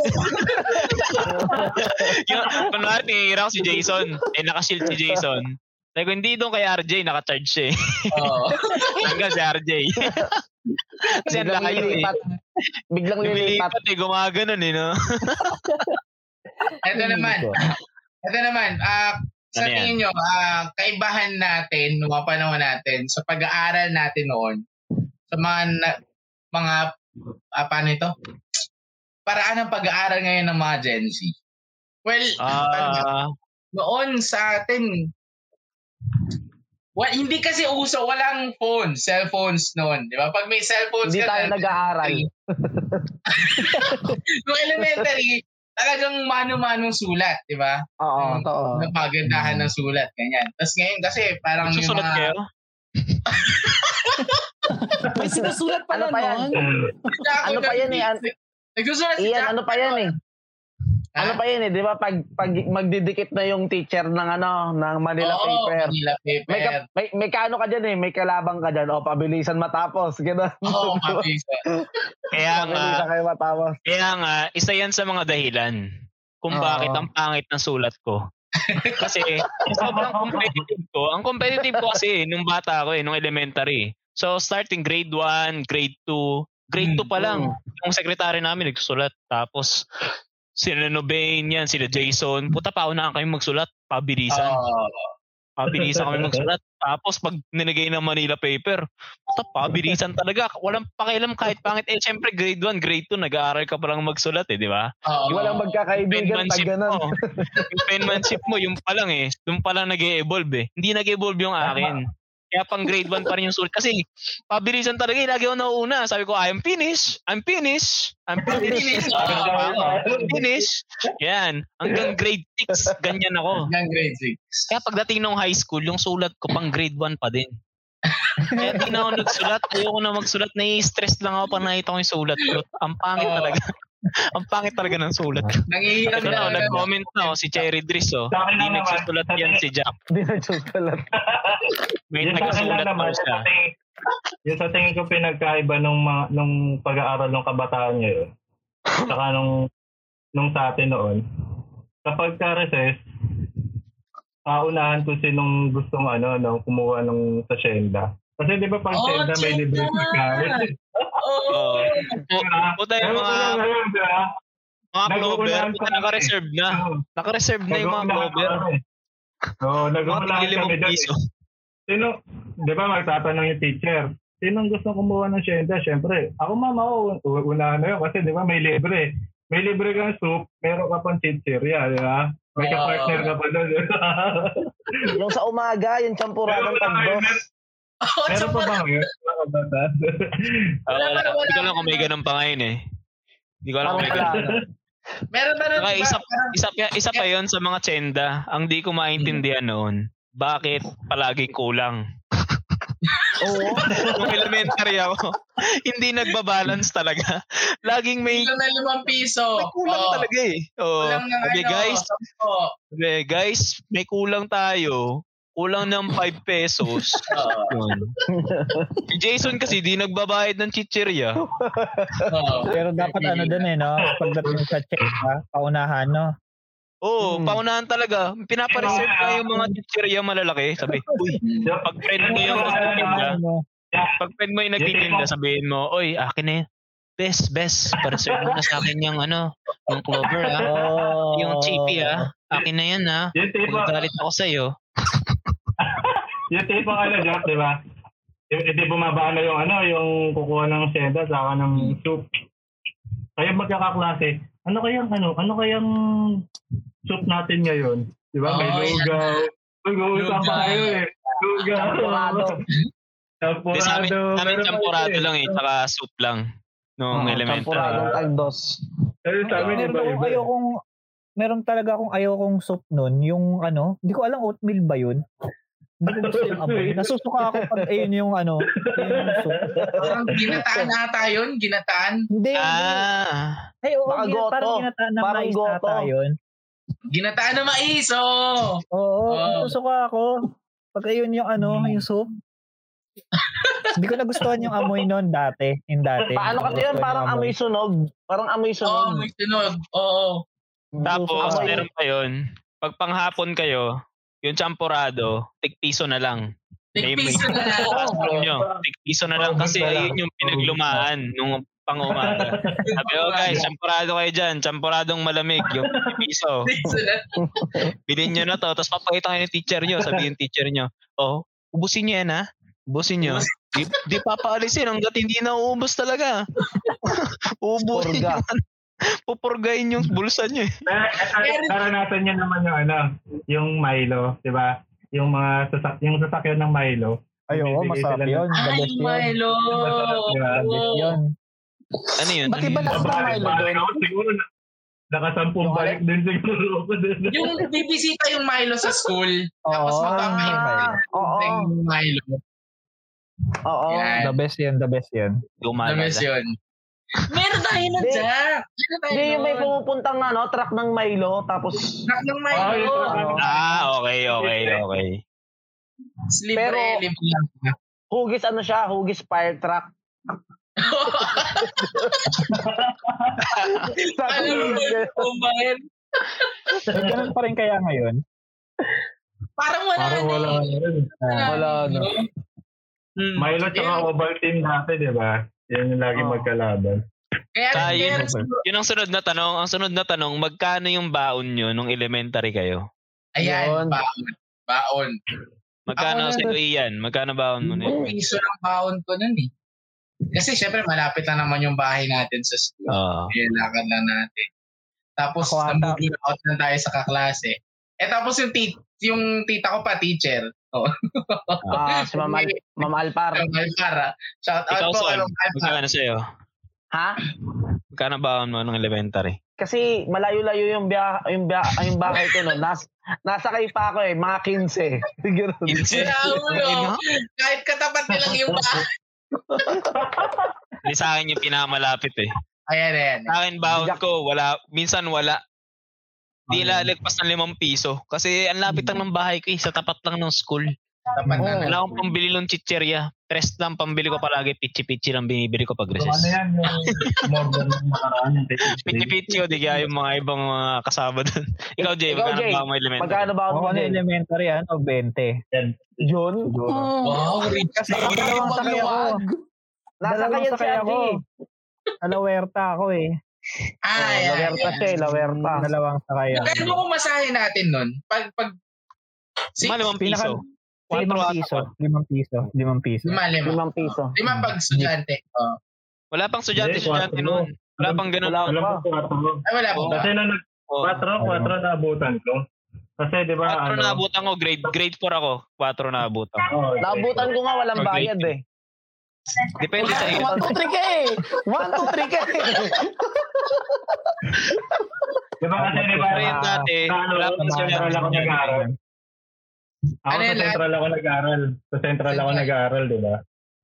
yung, kunwari, tinira ko si Jason. Eh, nakashield si Jason. Sabi ko, hindi doon kay RJ, nakacharge siya eh. Oo. Hanggang si RJ. Kasi ang biglang layo eh. lilipat. Biglang lilipat. Lumilipat eh, gumaganon eh, no? Ito naman. Ito naman. Ah, sa Ano tingin nyo, ah, kaibahan natin, mga panahon natin, sa pag-aaral natin noon, sa mga, na- mga, ah, paano ito? Paraan ng pag-aaral ngayon ng mga Gen Z. Well? Ah, noon sa atin, well, hindi kasi uso, walang phone, cellphones noon. Di ba? Pag may cellphones Hindi ka tayo na- nag-aaral. Nung elementary, talagang mano-manong sulat, di ba? Oo. Totoo. Napagandahan ng sulat, ganyan. Tapos ngayon kasi parang yung nagsusulat mga... kayo? May sinusulat pala Ano pa yan? nun. Ano pa yan eh? An- Nagsusulat si Iyan, Jack. ano pa yan eh? Ano pa yan eh, di ba? Pag, pag magdidikit na yung teacher ng ano, ng Manila Oo, paper. Manila paper. May, ka, may, may kano ka dyan eh, may kalabang ka dyan. O, pabilisan matapos. Gano'n. Oo, mabilisan. Kaya nga, Pabilisan kayo matapos. kaya nga, isa yan sa mga dahilan kung Oo. bakit ang pangit ng sulat ko. kasi sobrang competitive ko. Ang competitive ko kasi eh, nung bata ako eh, nung elementary. So starting grade 1, grade 2, grade 2 pa lang. Yung secretary namin nagsusulat. Tapos sila Nobain yan, sila Jason. Puta pa na kayo magsulat. Pabilisan. Oo. Pabilisan kami magsulat. Tapos pag ninagay ng Manila paper, puta, pabilisan talaga. Walang pakialam kahit pangit. Eh, syempre grade 1, grade 2, nag-aaral ka pa lang magsulat eh, di ba? Oo. Walang magkakaibigan pag gano'n. mo. yung penmanship mo, yung pa lang eh. Yung pa lang nag-evolve eh. Hindi nag-evolve yung akin. Kaya pang grade 1 pa rin yung sulit. Kasi pabilisan talaga eh. Lagi ako nauuna. Sabi ko, I'm finished. I'm finished. I'm finished. Ko, I'm finished. Yan. Hanggang grade 6, ganyan ako. Hanggang grade 6. Kaya pagdating ng high school, yung sulat ko pang grade 1 pa din. Kaya di na ako nagsulat. Ayoko na magsulat. Nai-stress lang ako pag nakita ko yung sulat ko. Ang pangit Oo. talaga. Ang pangit talaga ng sulat Ano na. na, nag-comment na oh, si Cherry Driss oh. Hindi nagsusulat yan si Jack. Hindi na susulat. May nagsusulat naman, siya. yung sa tingin ko pinagkaiba nung, mga, nung pag-aaral ng kabataan ngayon, saka nung, nung sa atin noon, kapag ka-recess, paunahan ko sinong gustong ano, no, kumuha ng sa Shenda. Kasi di ba pag Oh, Shenda may libre pagkain. Oo. Oo. Puta yung mga, mga Clover, puta naka-reserve na. Naka-reserve na yung mga Clover. kami. Oo, Mga nag-uunahan kami doon. piso. Sino, di ba magtatanong yung teacher, sinong gusto kumuha ng Shenda? Siyempre, ako mama ko, na yun kasi di ba may libre. May libre kang soup, meron ka pang chichirya, di ba? May Oo. ka-partner ka pa doon. yung sa umaga, yung champuradong tagdos. Oo, Meron pa ba ngayon? mga kabata? Ah, Wala, wala. wala, Hindi ko alam kung may ganun pa ngayon eh. Hindi ko alam kung may ganun. Meron na rin, diba? isa, isa, pa- isa pa yon sa mga tsenda, ang di ko maintindihan noon, bakit palagi kulang? Oo. Nung elementary ako, hindi nagbabalance talaga. Laging may, Kulang na limang piso. may kulang Oo. talaga eh. Oh, Kulang ng okay, ano, guys, okay, guys, may kulang tayo. Kulang ng 5 pesos. Si Jason kasi di nagbabayad ng chichirya. Pero dapat ano dun eh, no? Pagdating sa check, ha? Paunahan, no? Oo, Hmm. paunahan talaga. Pinapareserve na yung mga chichirya malalaki. Sabi, uy, pag friend mo yung nagtitinda, Ano, pag friend mo yung nagtitinda, sabihin mo, oy, akin na yun. Best, best. Pareserve mo na sa akin yung ano, yung clover ah. oh, Yung chippy ah. Akin na yan ah. yung tipo, Magagalit ako sa'yo. yung tipo ano, Jack, di ba? Yung, hindi bumaba na yung ano, yung kukuha ng Shenda saka ng soup. Kayo magkakaklase, ano kayang ano, ano kayang soup natin ngayon? Di ba? May yan. lugaw. Mag-uusap pa Lugaw. kayo eh. Lugaw. Champurado. Sa Champurado. sa amin champurado lang eh. Tsaka soup lang. Nung Oo, elementary. Champuradong tagdos. Pero sa amin, iba, iba. ayokong, meron talaga akong ayokong soup nun. Yung ano, hindi ko alam oatmeal ba yun? Hindi ko gusto yung amoy. Nasusuka ako pag ayun yung ano, ayun yung soup. Parang ginataan ata yun, ginataan. Hindi. Ah. Ay, oo, Baka parang ginataan na Parang mais goto. ata yun. Ginataan na mais, oh. Oo, Oh. nasusuka ako. Pag ayun yung ano, yung soup. Hindi ko nagustuhan yung amoy noon dati. Yung dati. Paano kasi yun? Parang amoy sunog. Parang amoy Oo, sunog. may tunog. Oo. Tapos, Amoy- meron pa yun. Pag panghapon kayo, yung champurado, tig-piso na lang. Tigpiso na lang. Lang nyo. Tig-piso na lang kasi Oh, good na lang. ayun yung pinaglumaan nung pang umaga. Sabi ko, guys, champurado kayo dyan. Champuradong malamig. Yung piso. Bilhin nyo na to. Tapos papakita kayo ng teacher nyo. Sabi yung teacher nyo, oh, ubusin nyo yan ha. Ubusin nyo. Di, di papaalisin hanggat hindi na uubos talaga. Ubusin Purga. nyo. Pupurgain yung bulsa nyo eh. Naranasan niya naman yung ano, yung Milo, di ba? Yung mga sasak yung sasakyan ng Milo. Ay, oo, masarap yun. Ay. Milo. Best yun. Ano yun? Ba't Ano iba yun? na- Milo doon. siguro na nakasampung Yung balik din siguro ako. Yung bibisita yung Milo sa school. Tapos Oo, magpapahinga Ah, oo. ng Milo. Oo. Yan. The best yun, the best yun. Gumana Namis yun. Meron tayo na Hindi. Jack. Hindi yung may nun. pumupuntang ano, truck ng Milo, tapos Truck ng Milo. ng- Ah, okay, okay, okay. Libre, Pero- libre lang. hugis ano siya, hugis fire truck. Ano. Eh, ganun pa rin kaya ngayon. Parang wala Parang na wala eh. na rin. Wala na. Hmm. Milo tsaka Kaya- Ovaltine dati, di ba? Yan yung lagi Oo. magkalaban. Kaya, Kaya kaya yun, Yun ang sunod na tanong. Ang sunod na tanong, magkano yung baon nyo nung elementary kayo? ayan, Yun. baon. Baon. Magkano Ako sa na- Ian? Magkano baon mo Yung na? piso ng baon ko nun eh. Kasi syempre malapit lang naman yung bahay natin sa school. Oo. Kaya lakad lang natin. Tapos Ako ata. nambubula out na tayo sa kaklase. Eh tapos yung, tit yung tita ko pa teacher. Oh. Ah, si Ma'am, Al- Ma'am Alpar. Ang Alpara. Shout out Ikaw, po. Sol, Anong Alpara. magkano sa'yo? Ha? Magkano baon mo nung elementary? Kasi malayo-layo yung biya, yung biya, yung bahay ko noon. Nas, nasa kay pa ako eh, mga 15. Siguro. Kahit katapat nilang yung bahay. Hindi sa akin yung pinakamalapit eh. Ayan, ayan. Sa akin baon ko, wala, minsan wala. Di lalagpas ng limang piso. Kasi ang lapit lang ng bahay ko eh, sa tapat lang ng school. Tapat na. Oo. Wala akong pambili ng chicherya. Tres lang pambili ko palagi, pichi-pichi lang binibili ko pag ano recess. yan, yung more than ng ticket Pichi-pichi o di kaya yung mga ibang mga kasama doon. Ikaw, Jay, Ikaw, magkano Jay, ba mo elementary? Magkano ba na din? elementary, ano, 20. Yun? Siguro. Mm. Wow, rich. Kasi ako dalawang sakay ako. Nasa kayan si. Angie. Sa Lawerta ako eh. Ah, Oh, ayan, Lawerta siya eh, Lawerta. Dalawang sakay ako. Magkano kung masahe natin nun? Pag, pag, six, Mga limang Pinaka- piso. Limang piso. pa. Limang piso. Limang piso. lima, lima. Limang piso. Lima pag estudyante. Oh. Wala pang estudyante, Hindi, estudyante quatro. noon. Wala pang ganun. Wala pa. 4. Ay, wala ba? Kasi nung nag Oh. 4, 4 na abutan ko. Kasi di ba, ano, na abutan ko, grade grade 4 ako. Quatro na abutan. oh, okay. Naabutan ko nga walang bayad eh. Depende sa iyo. 1, 2, 3 ka eh. 1, 2, 3 ka eh. Di ba kasi di ba, Pero yung dati, sa ano, wala pang sa central ako nag-aaral. Ako Ano sa yung central ako nag-aaral. Sa central ako nag-aaral, di ba?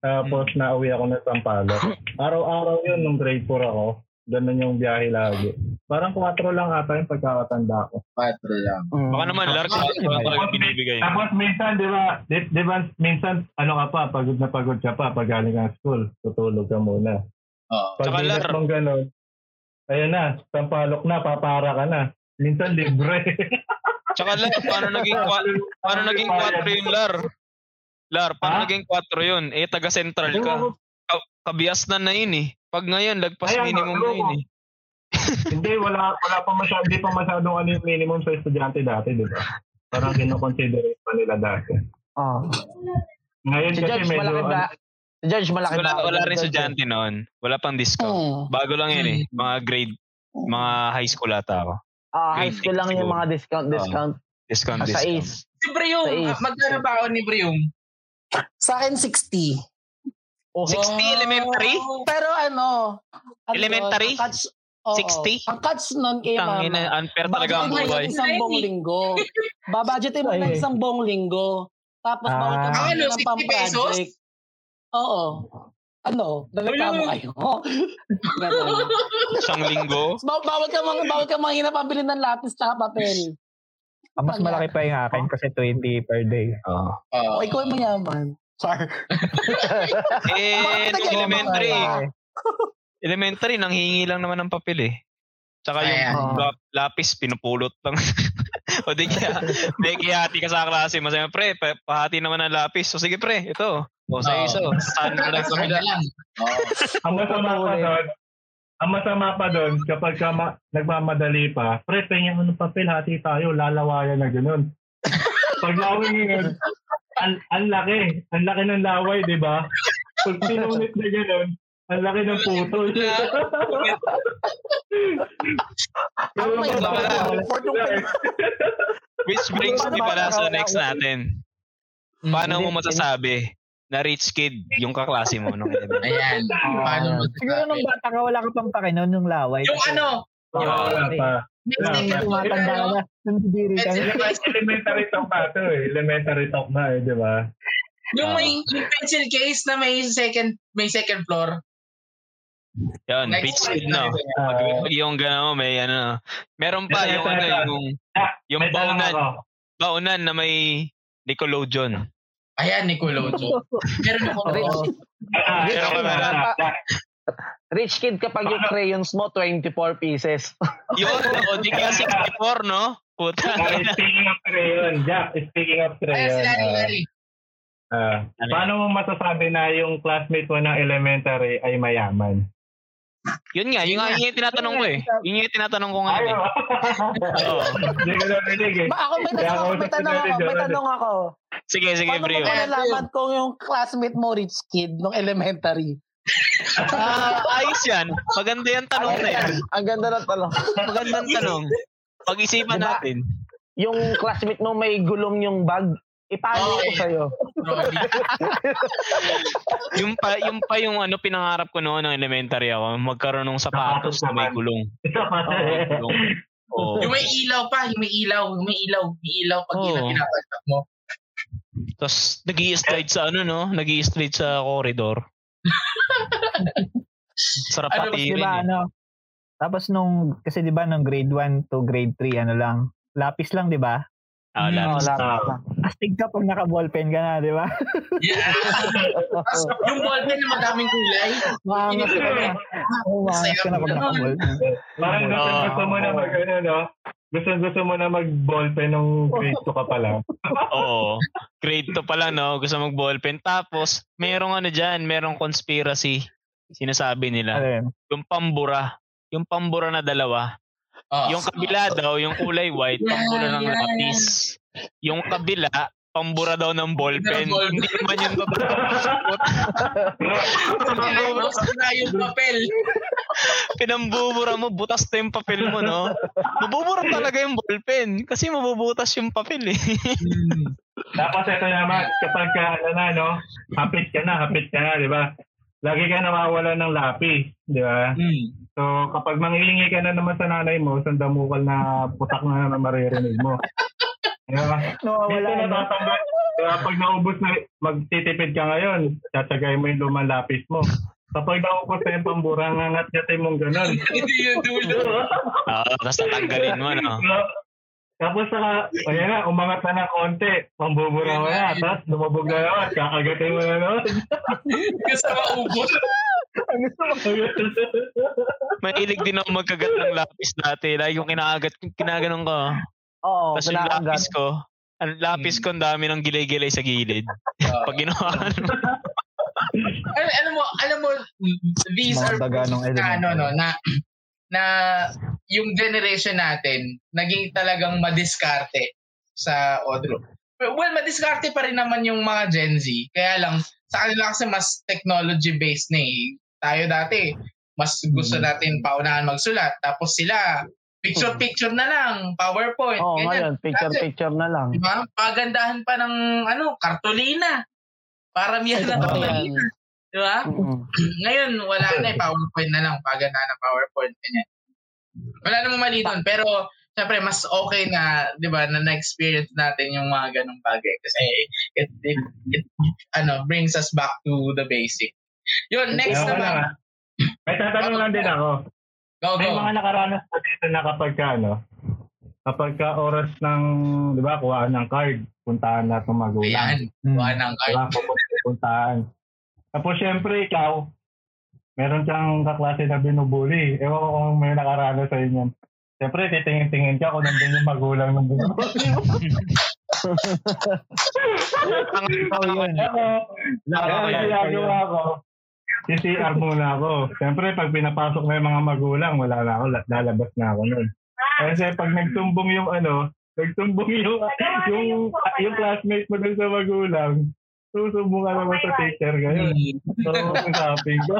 Tapos nauwi ako ng Sampaloc. Araw-araw yun nung grade 4 ako. Ganun yung biyahe lagi. Parang 4 lang ata yung pagkakatanda ko. Patro lang. Mm. Baka naman, Lark, wala talaga binibigay. Tapos minsan, di ba, di, di ba, minsan, ano ka pa, pagod na pagod ka pa, pag galing ka school, tutulog ka muna. Oo. Pag Lar- mong ganun, ayun na, sampalok na, papara ka na. Minsan libre. Tsaka Lar, paano naging, kwa- paano naging 4 yun, Lar? Lar, paano Ha? naging 4 yun? Eh, taga-central ka. Ka- kabias na na yun eh. Pag ngayon, lagpas Ayan, minimum na yun eh. Hindi, wala, wala pa masyado, hindi pa masyadong ano yung minimum sa estudyante dati, di ba? Parang kinoconsiderate pa nila dati. Ah. Ngayon Si kasi Judge medyo, malaki ba? ano, Si Judge malaki Wala, ba? wala rin estudyante noon. Wala pang discount. Mm. Bago lang yun eh. Mga grade, mga high school ata ako. Ah, high school lang yung mga discount, discount. Discount, Ah, sa discount. Ace. Si Brium, magkano ba ako ni Brium? Sa akin, 60. Oh, 60 elementary? Pero ano, ano Elementary? catch, oo, 60? Ang catch nun kay Tangina, mama. unfair talaga ang buhay. ng isang buong linggo. Babudgetin mo ng Ay. isang buong linggo. Tapos Ah. bawal ka mamili ano, ng 60 pang-project. Oo. Ano? Nagreklamo kayo. Isang linggo. Baw- bawal ka mang bawal ka mang pabili ng lapis at papel. Ah, mas malaki pa yung akin kasi 20 per day. Oo. Oo. O ikaw ay mayaman. Char. Eh, Bakit nung elementary, elementary, nanghingi lang naman ng papel eh. Tsaka yung Ayan. la- lapis, pinupulot lang. o di kaya, di kaya hati ka sa klase, masaya, pre, pa- pahati naman ng lapis. So sige pre, ito. O sa Oo. iso, saan ka Sa nagpamila? kabila lang. Ang masama pa Ulit. doon, ang masama pa doon, kapag ka ma- nagmamadali pa, pre, tingin mo ng papel, hati tayo, lalawayan na gano'n. Pag laway yun, ang, ang laki, ang laki ng laway, di ba? Pag pinunit na gano'n, ang laki ng putol. Oh my God. yung Which brings me pala sa next natin. Paano mo masasabi na rich kid yung kaklase mo nung elementary? Ayan. Paano mo Siguro nung bata ka, wala ka pang pakinon nung laway. Yung ano, Oo, wala may pa. floor, Tumatanda ka ano? na. Nandidiri ka. Elementary talk na ito eh. Elementary talk na eh, di ba? Yung may yung pencil case na may second may second floor. Yun, Next kid, no? na. Pag yung gano'n, may ano. Meron pa yung ano, yung, Ah, yung May baunan, ako. baunan na may Nickelodeon. Ayan, Nicolojo. Meron ako Rich, Oo. Rich kid kapag yung crayons mo, 24 pieces. Yun, o di kaya 64, no? Puta. ah, speaking of crayon, Jack, speaking of crayon, si Larry, ah, Larry. ah, paano mo masasabi na yung classmate mo ng elementary ay mayaman? Yun nga, yun nga yun yung tinatanong ko eh. Yun yung tinatanong ko nga. Eh. Oo. Hindi ko narinig eh. Ba, ako may tanong ako, may tanong ako, may Jordan. tanong ako. Sige, sige, Paano mo bro. malalaman kung yung classmate mo rich kid nung elementary? Ah, ayos yan. Maganda yung tanong na yan. Ang ganda ng tanong. Magandang tanong. Pag-isipan Diba? natin. Yung classmate mo may gulong yung bag, ipalo ko Okay. sa'yo. Rolly. Yung pa, yung pa yung ano pinangarap ko noon ng elementary ako, magkaroon ng sapatos na may gulong. Ito pa. May gulong. Oo. Yung may ilaw pa, yung may ilaw, yung may ilaw, may ilaw pag ang pinapasak mo. Tapos nag slide sa ano no, nag slide sa corridor. Sarap Ano, pati Di ba, ano? Tapos nung, kasi di ba, nung grade 1 to grade 3, ano lang, lapis lang, di ba? Ah, Mm, lapis. Wala Ah. pa. Astig ka pag naka-ballpen ka na, di ba? Yeah. Tapos yung ballpen na madaming kulay. Maangas ka na. Maangas ka na pag naka-ballpen. Parang gusto mo na mag ano, no? Gusto, gusto mo na mag-ballpen nung grade 2 ka pa lang. Oo. Grade 2 pa lang no, gusto mag ballpen tapos merong ano diyan, merong conspiracy sinasabi nila. Yun? Yung pambura, yung pambura na dalawa. Oh. Yung kabila daw, yung kulay white, Yeah, pambura ng yeah. lapis. Yung kabila, pambura daw ng ballpen. Hindi naman yun totoo. Tapos na yung papel. Pinambubura mo, butas na yung papel mo, no? Mabubura talaga yung ballpen kasi mabubutas yung papel eh. Tapos ito naman, kapag ka, ano na, no? Hapit ka na, hapit ka na, di ba? Lagi ka nawawala ng lapis, di ba? Hmm. So, kapag manghihingi ka na naman sa nanay mo, sandamukal na putak na na maririnig mo. Diba? Nawawala Dito na. natatanggal. Kaya pag naubos na, magtitipid ka ngayon, tatsagay mo yung lumang lapis mo. Kapag naubos na yung pambura, ngangat-ngatin mong ganun. Hindi yung dulo. Oo, tapos tatanggalin mo, no? Tapos saka, ayan na, umangat na ng konti. Pambubura mo na. Tapos lumabog na naman. Kakagatin mo na naman. Kasi maubos. Mahilig din ako magkagat ng lapis dati. Lagi yung kinakagat, kinaganon ko. Oo, Tapos yung lapis ko, ang lapis ko, ang dami ng gilay-gilay sa gilid. Pag ginawa Alam, alam mo, alam mo, these are Mga elementary. ano no na na yung generation natin naging talagang madiskarte sa Odro. Well, madiskarte pa rin naman yung mga Gen Z. Kaya lang, sa kanila kasi mas technology-based na eh. Tayo dati, mas gusto Mm-hmm. natin paunahan magsulat. Tapos sila, picture-picture na lang, PowerPoint. Oo, ganyan. ngayon, picture-picture na lang. Diba? Pagandahan pa ng ano, kartolina. Paramihan na kartolina. Yan. Diba? Mm. Ngayon, wala na eh. PowerPoint na lang. Paganda ng PowerPoint. Ganyan. Wala namang mali doon. Pero, syempre, mas okay na, di ba, na na-experience natin yung mga ganong bagay. Kasi, it, it, it, ano, brings us back to the basic. Yun, next lang, naman. May tatanong lang din ako. Go, May go. mga nakaranas na dito na kapag ka, ano, kapag ka oras ng, di ba, kuhaan ng card, puntahan na itong magulang. Ayan. Hmm. Kuha ng card. Diba, puntahan. Tapos syempre ikaw, meron kang kaklase na binubuli. Ewan ko kung may nakaranas sa inyo. Siyempre, titingin-tingin ka kung nandun yung magulang ng binubuli mo. Ang Oh, yun. Ako, ako ang ginagawa ko. CCR muna ako. Siyempre, pag pinapasok na yung mga magulang, wala na ako, la- lalabas na ako nun. Kasi pag nagtumbong yung ano, nagtumbong yung, yung, yung classmate mo dun sa magulang, susumbong ka naman sa teacher ngayon. So, usapin ko.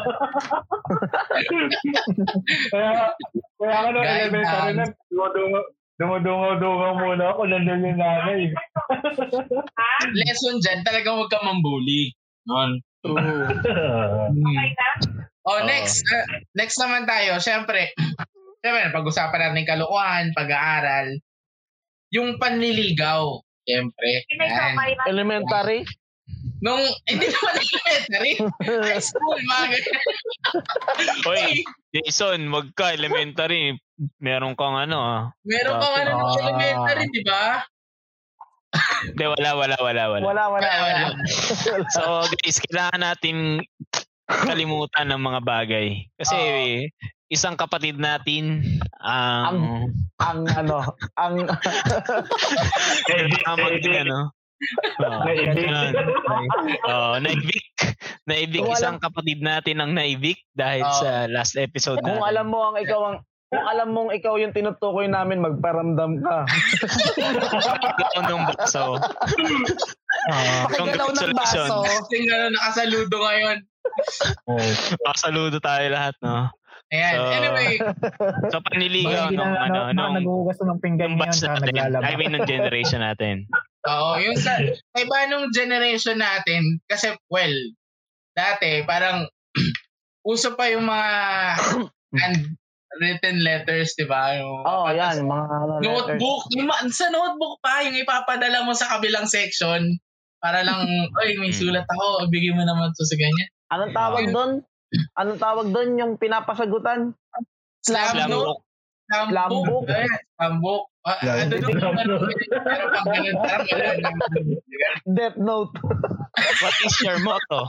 kaya, kaya ako nung elementary na, dumudungo, dumudungo-dungo muna ako, nandun yung nanay. Lesson dyan, talaga huwag ka mambuli. Noon. Oh, Oo. next. uh, next naman tayo. Siyempre, siyempre, pag-usapan natin kalokohan, pag-aaral. Yung panliligaw. Siyempre. Yan. Elementary? Nung, hindi naman elementary. High school, mga ganyan. Hoy, Jason, wag ka elementary. Meron kang ano ah. Meron pa ano nung Ah. elementary, di ba? Hindi, wala, wala, wala, wala. Wala, wala, Wala, wala. wala. So guys, kailangan natin kalimutan ng mga bagay. Kasi Oo. isang kapatid natin ang Ang ano, ang ang mag ano. Oh, Naibig. oh, naibig. Naibig Kung isang kapatid natin ang naibig dahil Oo. sa last episode kung natin. alam mo ang ikaw ang kung alam mong ikaw yung tinutukoy namin, magparamdam ka. Ikaw nung baso. Ah, Pakigalaw ng baso. Kasi ano, nakasaludo ngayon. Saludo tayo lahat, no? Ayan. So, anyway, So, paniligaw hindi nung, na, ano, ano, nung, naghuhugas ng pinggan nung ngayon batch sa natin. naglalaba. I mean, nung generation natin. Oo, yung sa, iba nung generation natin, kasi, well, dati, parang, uso pa yung mga handwritten letters, di ba? Yung, Oo, oh, yan, mga letters. Notebook. Yung, sa notebook pa, yung ipapadala mo sa kabilang section para lang, oy, may Hmm. sulat ako, bigyan mo naman to sa ganyan. Anong tawag doon? Anong tawag doon yung pinapasagutan? Slam Slam book. Ayan, Slam book. Ah, ano doon? Pero pang ganun. Death Note. What is your motto?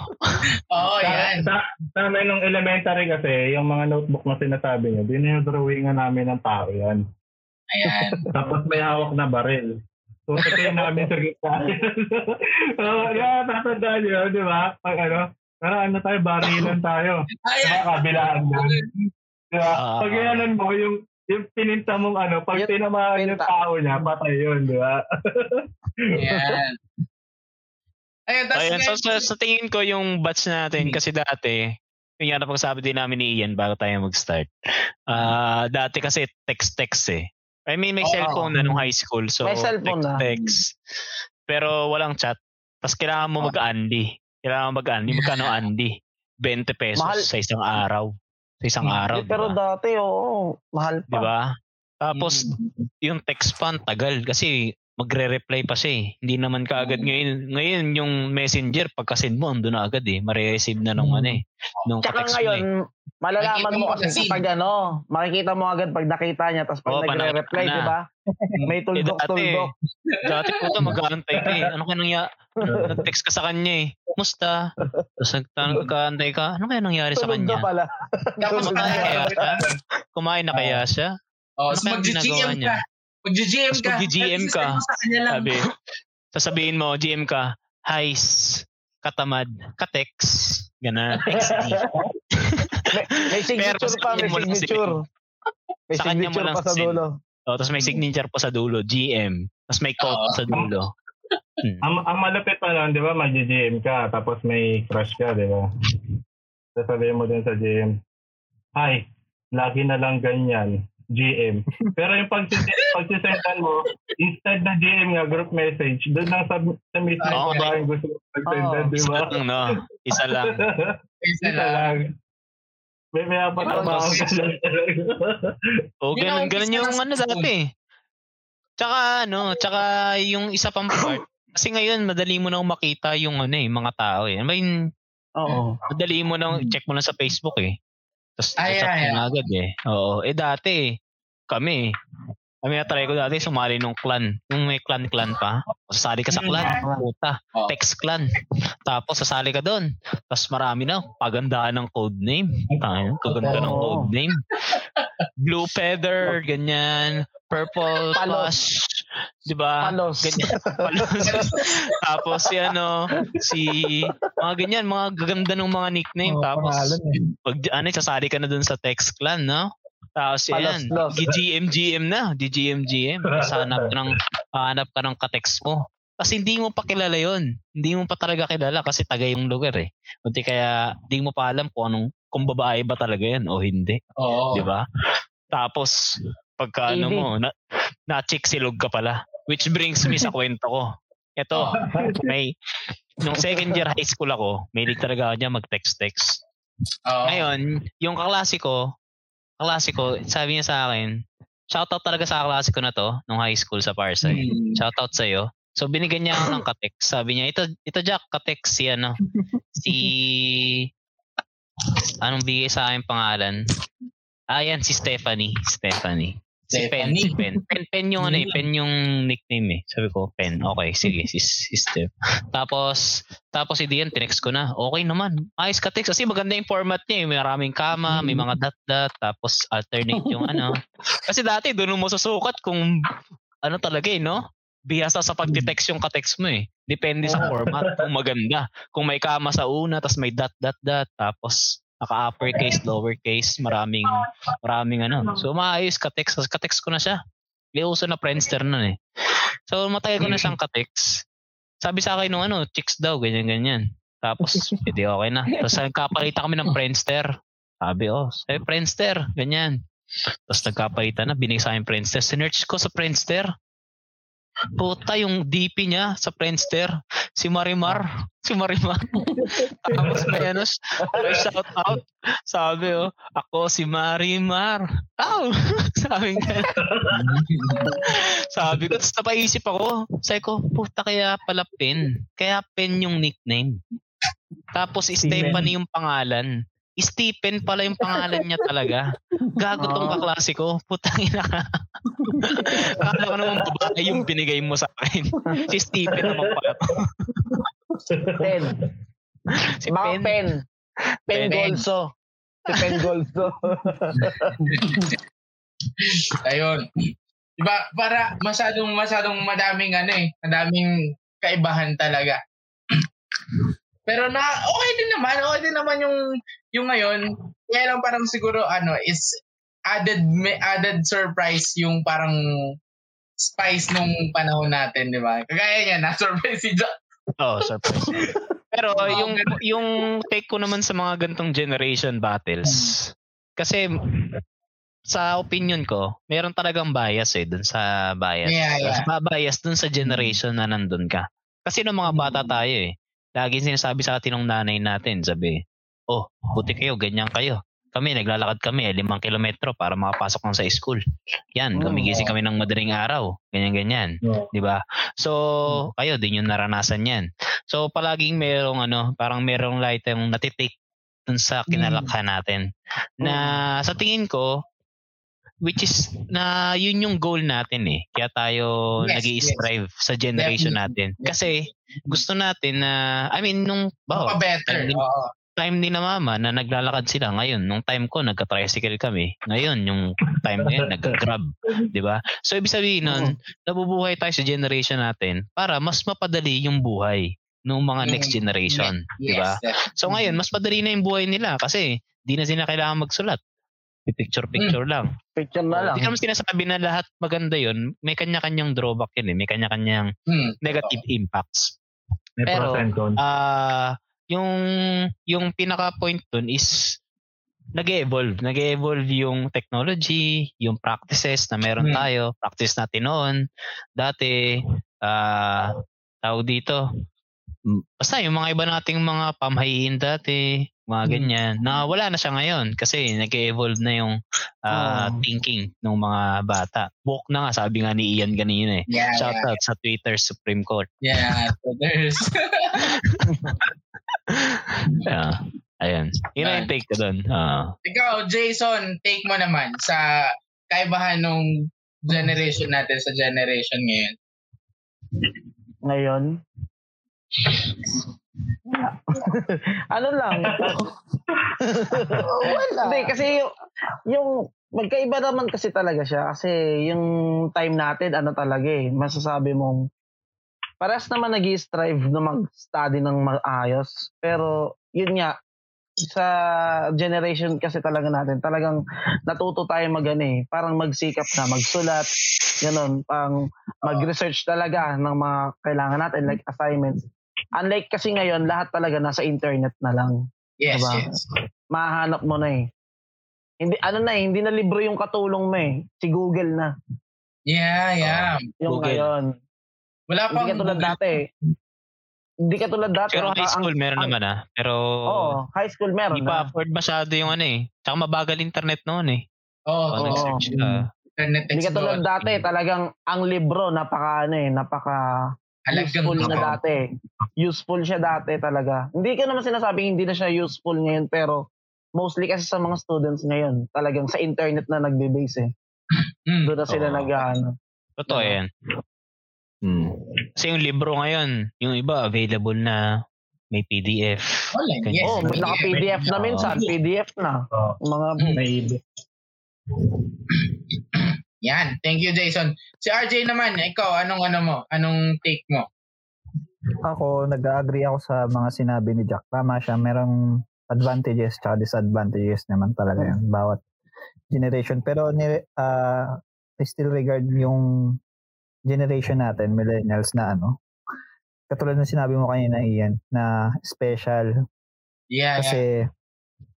Oo, Sa, yan. sa, sa amin nung elementary kasi, yung mga notebook na sinasabi niyo, dinidrawingan namin ng tao yan. Ayan. Tapos may hawak na baril. So, ito yung namin sa gitna. so, yeah, tatandaan niyo, di ba? Pag ano, pero ano tayo, barilan tayo. Ayan. Diba, kabilaan doon. Di ba? Ah. Pag mo, yung yung pininta mong ano, pag Yung tinamaan yung tao niya, patay yun, di ba? Ayan. Ayun, tapos Ayun, so, ngayon- so, sa tingin ko yung batch natin, kasi dati, yung nga napagsabi din namin ni Ian bago tayo mag-start. Ah, dati kasi text-text eh. I mean, may Oo. cellphone na nung high school. So, May cellphone na. text-text. Pero walang chat. Tapos kailangan mo mag-Andy. Kailangan mo mag-Andy. Magkano Andy? 20 pesos Mahal. sa isang araw. Sa isang araw. Eh, pero diba? dati, oo, mahal pa. Di ba? Tapos, Mm. yung text pa, tagal. Kasi, magre-reply pa siya eh. Hindi naman kaagad ngayon. Ngayon, yung messenger, pagka-send mo, andun na agad eh. Mare-receive na nung ano eh. Nung Tsaka ka-text mo ngayon, eh. malalaman mo kasi kasi. pag ano, makikita mo agad pag nakita niya, tapos pag pag nagre-reply, di ba? May Eh, tuldok-tuldok. Dati po ito, mag-aantay ka eh. Ano kaya nangyari? Nag-text ka sa kanya eh. Musta? Tapos nagtanong ka, ka. Ano kaya nangyari sa Tulog kanya? na pala. Kumain na kaya siya? Kumain na kaya siya? Oh, Ano so mag-GM ka. Mag-GM ka. mag-GM ka. Sabi, sasabihin mo, GM ka, Hi's, katamad, ka-text, gana, XD. May, may signature Pero pa, may signature. May Sa kanya mo signature lang pa sa dulo. Oh, tapos may signature pa sa dulo, GM. Tapos may quote Oo. sa dulo. Hmm. Ang, ang malapit pa lang, di ba, mag-GM ka, tapos may crush ka, di ba? Sasabihin mo din sa GM, Hi, lagi na lang ganyan, GM. Pero yung pagsis- pagsisendan mo, instead na GM nga, group message, doon lang sa, sa mismo Oo. babae yung gusto mo pagsendan, Oo. di Isa ba? lang, no? Isa lang. Isa Isa lang. May may apat na Tapos- baon ka lang talaga. O, ganun, ganun yung ng ano school. dati. Tsaka, ano, tsaka yung isa pang part. Kasi ngayon, madali mo nang makita yung ano eh, mga tao eh. I mean, Oo. madali mo nang check mo lang sa Facebook eh. Tapos, Ay, ay, ay. agad eh. Oo. Eh, dati, kami, kami na-try ko dati, sumali nung clan. Yung may clan-clan pa. Sasali ka sa Mm. clan. Puta. Oh. Text clan. Tapos, sasali ka doon. Tapos, marami na. Pagandaan ng code name. Tayo, kaganda ng code name. Blue feather, ganyan. Purple Palos. plus. 'Di ba? Palos. Ganyan. Palos. Tapos si ano, si mga ganyan, mga gaganda ng mga nickname. Oo, Tapos pangalan eh. pag ano, sasali ka na dun sa text clan, no? Tapos yan. GGM-GM na, GGM-GM. Hanap ka ng, hanap ka ng katext mo. Kasi hindi mo pa kilala yon Hindi mo pa talaga kilala kasi taga yung lugar eh. Kundi kaya hindi mo pa alam kung anong, kung babae ba talaga yan o hindi. Oo. Di ba? Tapos, pagka ano Hindi. mo, na, na-chick silog ka pala. Which brings me sa kwento ko. Ito, may, nung second year high school ako, may talaga ako niya mag-text-text. Oo. Ngayon, yung kaklase ko, kaklase ko, sabi niya sa akin, shoutout talaga sa kaklase ko na to, nung high school sa Parsay. Hmm. Shoutout sa'yo. So, binigyan niya ako ng katext. Sabi niya, ito, ito Jack, katext si ano, si, anong bigay sa akin pangalan? Ah, yan, si Stephanie. Stephanie. Si Pen, si Pen. Pen, Pen yung ano eh, Pen yung nickname eh. Sabi ko, Pen. Okay, sige, si, si Steph. Tapos, tapos si Dian, tinext ko na. Okay naman. Ayos ka text. Kasi maganda yung format niya eh. May maraming kama, may mga dot-dot, tapos alternate yung ano. Kasi dati, doon mo susukat kung ano talaga eh, no? Bihasa sa pagtitext yung katext mo eh. Depende sa format kung maganda. Kung may kama sa una, tapos may dot, dot, dot, tapos naka uppercase, lowercase, maraming maraming ano. So maayos ka-text, ka-text ko na siya. May uso na Friendster nun eh. So matagal ko na siyang ka-text. Sabi sa akin nung ano, chicks daw, ganyan ganyan. Tapos, edi okay na. Tapos nagkapalitan kami ng Friendster. Sabi, oh, sabi Friendster, ganyan. Tapos nagkapalitan na, binigay sa akin Friendster. Sinerch ko sa Friendster. Puta, yung DP niya sa Friendster. Si Marimar. Si Marimar. Tapos may ano, may shout out. Sabi, oh, ako si Marimar. Ow! Sabi nga. Sabi ko, tapos napaisip ako. Sabi ko, puta kaya pala Pen. Kaya Pen yung nickname. Tapos Stephanie yung pangalan. Stephen pala yung pangalan niya talaga. Gago tong kaklase ko. Putang ina ka. Akala ko naman babae yung binigay mo sa akin. Si Stephen naman pala to. Pen. Si Mga Pen. pen. Pen Pen. Golso. Si Pen Golso. Ayun. Diba, para masyadong, masyadong madaming ano eh, madaming kaibahan talaga. Pero na, okay din naman, okay din naman yung, yung ngayon. Kaya lang parang siguro ano, is added, may added surprise yung parang spice nung panahon natin, di ba? Kagaya niya, na-surprise si Jack. Oh, surprise. Pero yung yung take ko naman sa mga gantong generation battles. Kasi sa opinion ko, meron talagang bias eh dun sa bias. Yeah, yeah. Bias dun sa generation na nandun ka. Kasi nung mga bata tayo eh, lagi sinasabi sa atin ng nanay natin, sabi, oh, buti kayo, ganyan kayo. Kami, naglalakad kami, eh, limang kilometro para makapasok lang sa school. Yan, Mm, gumigising kami ng madaling araw. Ganyan-ganyan. Oo. Di ba? So, kayo din yung naranasan yan. So, palaging merong ano, parang merong light yung natitake dun sa kinalakhan natin. Na sa tingin ko, which is na yun yung goal natin eh. Kaya tayo Yes, nag strive sa generation natin. Kasi gusto natin na, I mean, nung, bawa, time, Oo. Time ni na mama na naglalakad sila ngayon. Nung time ko, nagka-tricycle kami. Ngayon, yung time ngayon, nag-grab. di ba? So, ibig sabihin nun, nabubuhay tayo sa generation natin para mas mapadali yung buhay ng mga Mm, next generation. di Yes, ba? definitely. So, ngayon, mas madali na yung buhay nila kasi di na sila kailangan magsulat. Picture-picture lang. Picture na lang. Hindi naman sinasabi na lahat maganda yun. May kanya-kanyang drawback yun eh. May kanya-kanyang Hmm. negative impacts. May Pero, pros and cons. Ah, yung yung pinaka point dun is nag-evolve. Nag-evolve yung technology, yung practices na meron Hmm. tayo, practice natin noon. Dati, ah, tawag dito, basta yung mga iba nating mga pamahiin dati, mga Hmm. ganyan, na wala na siya ngayon kasi nag-evolve na yung ah, Oh. thinking ng mga bata. Book na nga, sabi nga ni Ian kanina eh. Yeah, yeah, Shoutout sa Twitter Supreme Court. yeah. There's, Yeah. Ayun. Yun na yung take ko doon. Ah. ikaw, Jason, take mo naman sa kaibahan nung generation natin sa generation ngayon. Ngayon. ano lang. Wala. Hindi, kasi yung, yung magkaiba naman kasi talaga siya kasi yung time natin ano talaga eh masasabi mong parehas naman nag strive na mag-study ng maayos pero yun nga sa generation kasi talaga natin talagang natuto tayo mag ano eh, parang magsikap na magsulat ganun pang mag-research talaga ng mga kailangan natin like assignments unlike kasi ngayon lahat talaga nasa internet na lang Yes, Diba? yes. mahanap mo na eh hindi ano na eh, hindi na libro yung katulong mo eh si Google na Yeah, yeah. yung Google. ngayon Wala hindi pang ka tulad Google. dati hindi ka tulad dati Pero high school ang- meron ang- naman ah. Pero Oo, high school meron hindi pa afford masyado yung ano eh. Tsaka mabagal internet noon eh. Oo, Oh, oo. nag-search ka. Internet Hindi ka tulad Explorer. dati, talagang ang libro napaka ano eh, napaka Halagang useful na dati. Useful siya dati talaga. Hindi ko naman sinasabing hindi na siya useful ngayon pero mostly kasi sa mga students ngayon, talagang sa internet na nagbe-base eh. Mm. Doon na sila Oo. nag-ano. Totoo Oo. yan. Hmm. Kasi yung libro ngayon, yung iba available na may PDF. Online, yes. Oh, PDF. naka-PDF na minsan, PDF na. Oo. Mga May Yan. Thank you, Jason. Si RJ naman, ikaw, anong ano mo? Anong take mo? Ako, nag-agree ako sa mga sinabi ni Jack. Tama siya, merong advantages at disadvantages naman talaga yun. Bawat generation. Pero ni, ah, I still regard yung generation natin, millennials na ano, katulad ng sinabi mo kanina, Ian, na special Yeah, yeah. kasi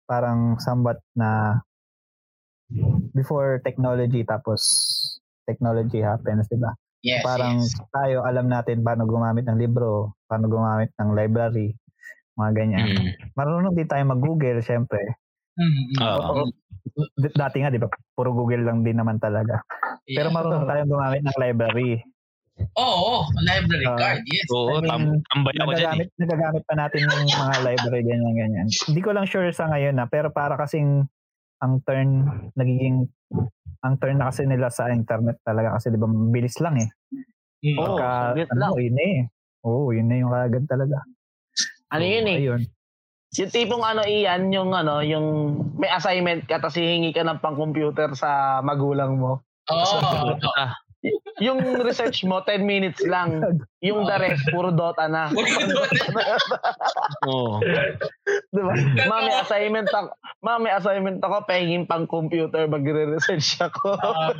parang somewhat na before technology tapos technology happens, di ba? Yes, parang yes. tayo alam natin paano gumamit ng libro, paano gumamit ng library, mga ganyan. Mm. Marunong din tayo mag-Google, syempre. Mm, mm. Oo. D- Dati nga, di ba, puro Google lang din naman talaga. Pero Yeah. marunong tayong gumamit ng library. Oo, library Ah, card, yes. Oo, I mean, tam- tambay ako dyan eh. Nagagamit, nagagamit pa natin yung mga library, ganyan, ganyan. Hindi ko lang sure sa ngayon na, pero para kasing ang turn, nagiging, ang turn na kasi nila sa internet talaga kasi di ba, bilis lang eh. Mm. Oo. Pagka, ano, lang. yun na eh. Oo, yun na yung kagad talaga. ano yun eh, Ayun. yung tipong ano iyan, yung ano, yung may assignment ka tapos hihingi ka ng pang-computer sa magulang mo. Oo. Ah, Yung research mo, 10 minutes lang. Yung the rest, puro Dota na. Oo. Diba? Mami, assignment ako. Mami, assignment ako, pahingin pang computer, magre-research ako. Ah.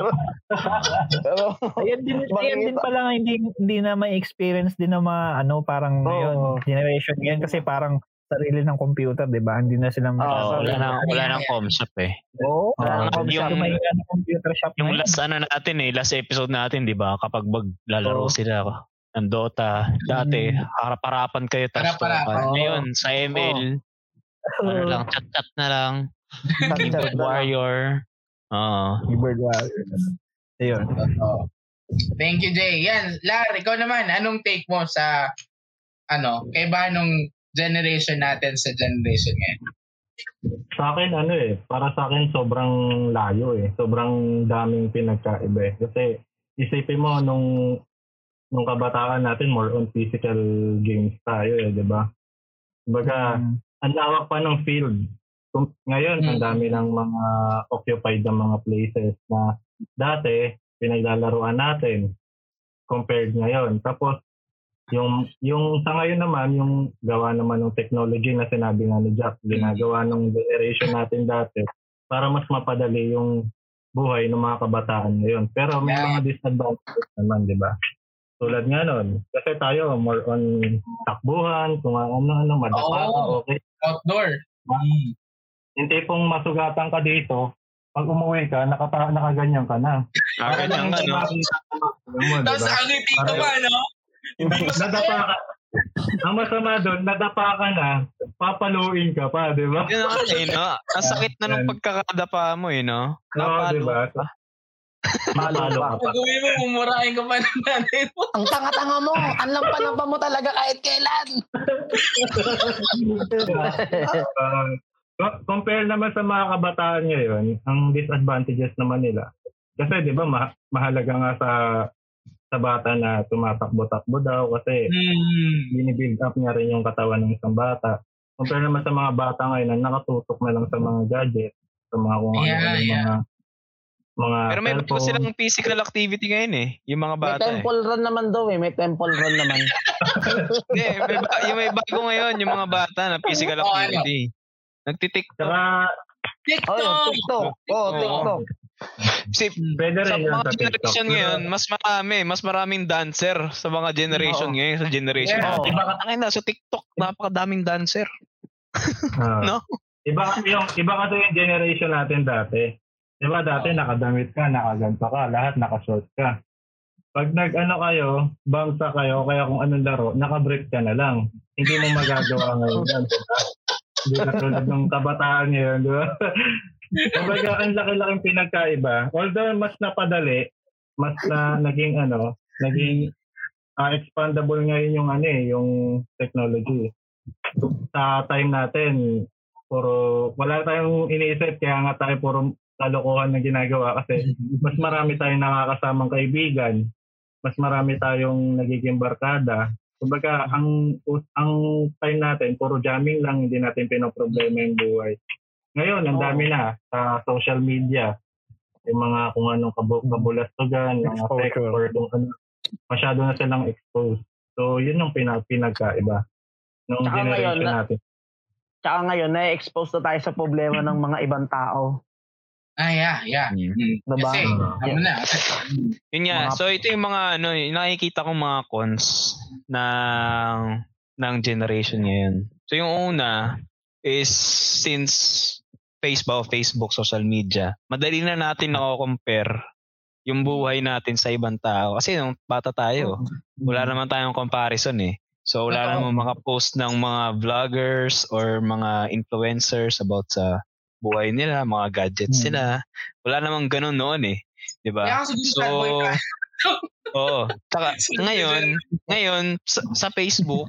Pero, Ayan din, ayan din pala hindi, hindi na may experience din ng mga ano, parang Oo. ngayon, generation ngayon kasi parang sarili ng computer, di ba? Hindi na sila Oo, sorry. wala nang wala nang com shop eh. Oo. Wala nang Ah, com shop. Yung may computer shop Yung last ano natin eh, last episode natin, 'di ba? Kapag maglalaro Oo. sila ng Dota, dati Mm. harap-harapan kayo tapos Harap-harapan. tukan. Oo. Ngayon sa ML, ano lang, chat-chat na lang, keyboard warrior. Oo. Keyboard warrior. Ayun. Oo. Thank you, Jay. Yan, Lar, ikaw naman, anong take mo sa, ano, kay ba nung generation natin sa generation ngayon? Sa akin, ano eh, para sa akin sobrang layo eh. Sobrang daming pinagkaiba eh. Kasi isipin mo nung nung kabataan natin more on physical games tayo eh, di ba? Kumbaga, Mm. ang lawak pa ng field. Kung, ngayon, ang Mm. dami ng mga occupied na mga places na dati, pinaglalaruan natin compared ngayon. Tapos, yung yung sa ngayon naman, yung gawa naman ng technology na sinabi nga ni Jack, ginagawa ng generation natin dati para mas mapadali yung buhay ng mga kabataan ngayon. Pero may Yeah. mga disadvantages naman, di ba? Tulad nga nun, kasi tayo more on takbuhan, kung ano-ano, madapa ka, Oo. okay. Outdoor. Mm. Yung tipong masugatan ka dito, pag umuwi ka, nakata nakaganyan ka na. Ah, ganyan nga, no? Tapos ang ngiti Parang- pa, no? Nadapa ka. Ang masama doon, nadapa ka na, papaluin ka pa, di ba? Yun ang ano eh, no? Ang sakit na nung pagkakadapa mo eh, no? Napalo ba? ka. Mapalo ka pa. Uwi mo, mumurahin ka pa ng nanay mo. Ang tanga-tanga mo. Ang lampa-lampa mo talaga kahit kailan. Uh, co- compare naman sa mga kabataan ngayon, ang disadvantages naman nila. Kasi di ba ma- mahalaga nga sa sa bata na tumatakbo-takbo daw kasi Mm. binibuild up niya rin yung katawan ng isang bata. Compare naman sa mga bata ngayon na nakatutok na lang sa mga gadget, sa mga kung ano Yeah, yung yeah. mga mga Pero may cellphone. silang physical activity ngayon eh. Yung mga May bata eh. temple run naman daw eh. May temple run naman. Hindi, may, ba- yung may bago ngayon, yung mga bata na physical ano? activity. Nagtitiktok. Saka, Oh, yung TikTok! TikTok. Oh. TikTok. Si, pwede sa mga sa TikTok. generation ngayon, mas marami, mas maraming dancer sa mga generation Oo. ngayon, sa generation. Yeah. Yeah. Iba ka na, sa TikTok, napakadaming dancer. Ah. No? Iba kasi yung iba kasi yung generation natin dati. 'Di ba dati nakadamit ka, nakaganto ka, lahat nakashort ka. Pag nag-ano kayo, bangsa kayo, kaya kung anong laro, nakabrief ka na lang. Hindi mo magagawa ngayon? Hindi ka tulad ng kabataan ngayon, di ba? Kumbaga, ang laki-laking pinagkaiba. Although mas napadali, mas na naging ano, naging ah, expandable ngayon yung ano eh, yung technology. Sa time natin, puro wala tayong iniisip kaya nga tayo puro kalokohan na ginagawa kasi mas marami tayong nakakasamang kaibigan, mas marami tayong nagiging barkada. Kumbaga, ang ang time natin puro jamming lang, hindi natin pinoproblema yung buhay. Ngayon, ang dami na sa social media. Yung mga kung anong kabu- kabulastugan, mga sex or kung ano, masyado na silang exposed. So, yun yung pinag pinagkaiba ng Tsaka generation ngayon, na- natin. Tsaka ngayon, na-expose na tayo sa problema ng mga ibang tao. Ah, yeah, yeah. Mm. Mm. Diba? Kasi, ano na. Yun nga, Mga- so ito yung mga ano, yung nakikita kong mga cons ng ng generation ngayon. So yung una is since Facebook, Facebook, social media, madali na natin nako-compare yung buhay natin sa ibang tao. Kasi nung bata tayo, wala naman tayong comparison eh. So wala naman makapost ng mga vloggers or mga influencers about sa buhay nila, mga gadgets Hmm. nila. Wala namang ganun noon eh. 'Di ba? Ka. Oo. Taka, ngayon, ngayon sa, sa Facebook,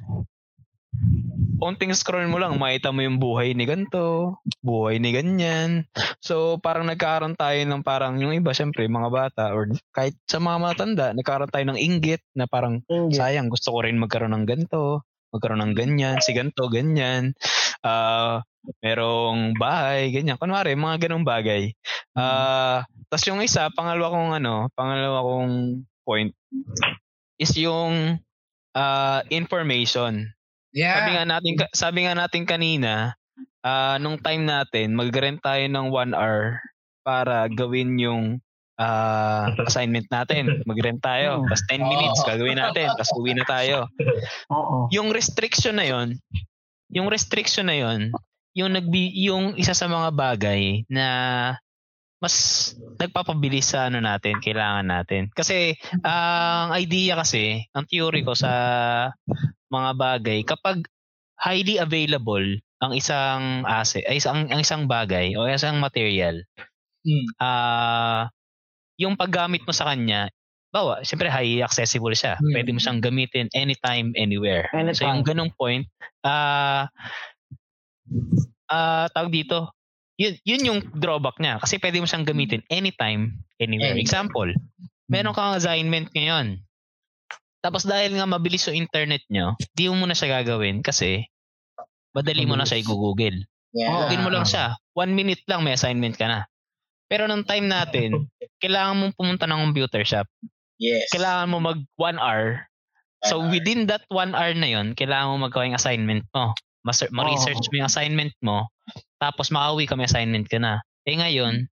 konting scroll mo lang, makita mo yung buhay ni ganto, buhay ni ganyan. So, parang nagkaroon tayo ng parang, yung iba, syempre, mga bata, or kahit sa mga matanda, nagkaroon tayo ng inggit na parang, Hindi. sayang, gusto ko rin magkaroon ng ganto, magkaroon ng ganyan, si ganto, ganyan. Ah, merong bahay, ganyan. Kunwari, mga ganong bagay. Ah, tas yung isa, pangalawa kong ano, pangalawa kong point is yung ah, information. Sabi Yeah. nga natin sabi nga natin kanina, ah, nung time natin, mag-rent tayo ng one hour para gawin yung ah, assignment natin. Mag-rent tayo. Tapos 10 minutes gagawin natin. Tapos uwi na tayo. Oo. Yung restriction na yon, yung restriction na yon, yung nagbi yung isa sa mga bagay na mas nagpapabilis sa ano natin, kailangan natin. Kasi ang idea kasi, ang theory ko sa mga bagay, kapag highly available ang isang asset, ay isang ang isang bagay o isang material, Mm. ah yung paggamit mo sa kanya, bawa, siyempre highly accessible siya. Mm. Pwede mo siyang gamitin anytime, anywhere. So yung Anytime. ganong point, ah ah tawag dito, yun, yun yung drawback niya. Kasi pwede mo siyang gamitin anytime, anywhere. Anytime. Example, meron kang assignment ngayon. Tapos dahil nga mabilis yung internet nyo, di mo muna siya gagawin kasi madali mo na siya i-google. Yeah. Google mo lang siya. One minute lang may assignment ka na. Pero nung time natin, kailangan mong pumunta ng computer shop. Yes. Kailangan mo mag one hour. So hour. within that one hour na yon, kailangan mo magawa yung assignment mo. Mas- Ma-research mo yung assignment mo. Tapos makauwi ka may assignment ka na. Eh ngayon,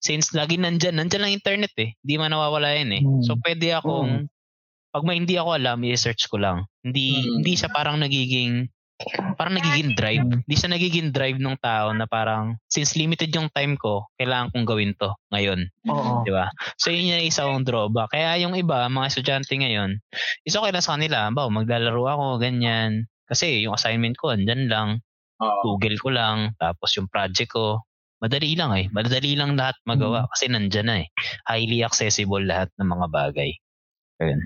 since lagi nandyan, nandyan lang internet eh. Hindi man nawawala yan eh. Hmm. So pwede akong, pag may hindi ako alam, i-search ko lang. Hindi, Hmm. hindi siya parang nagiging, parang nagiging drive. Hindi siya nagiging drive ng tao na parang, since limited yung time ko, kailangan kong gawin to ngayon. Oo. Di ba? So yun yung isa kong drawback. Kaya yung iba, mga estudyante ngayon, is okay lang sa kanila. Ba, maglalaro ako, ganyan. Kasi yung assignment ko, andyan lang. Oo. Google ko lang. Tapos yung project ko, madali lang eh. Madali lang lahat magawa kasi nandyan na eh. Highly accessible lahat ng mga bagay. Ayun.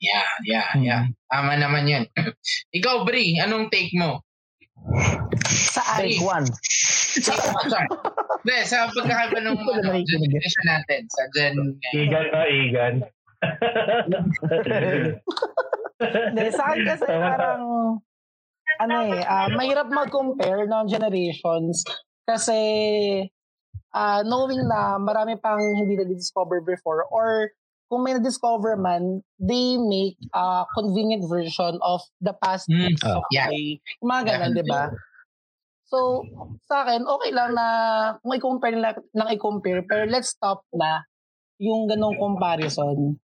Yeah, yeah, yeah. Tama naman yun. Ikaw, Bri, anong take mo? Saan? Take one. Sorry. Hindi, sa pagkakaiba ng na ano, generation natin, sa gen... Igan ka, Igan. Hindi, sa akin kasi parang, ano eh, ah, mahirap mag-compare ng generations kasi ah knowing na marami pang hindi na-discover before or kung may na-discover man, they make a convenient version of the past Mm, Oh. yeah. way. Yung mga ganun, di ba? So, sa akin, okay lang na kung i-compare nila, lang i-compare, pero let's stop na yung ganong comparison.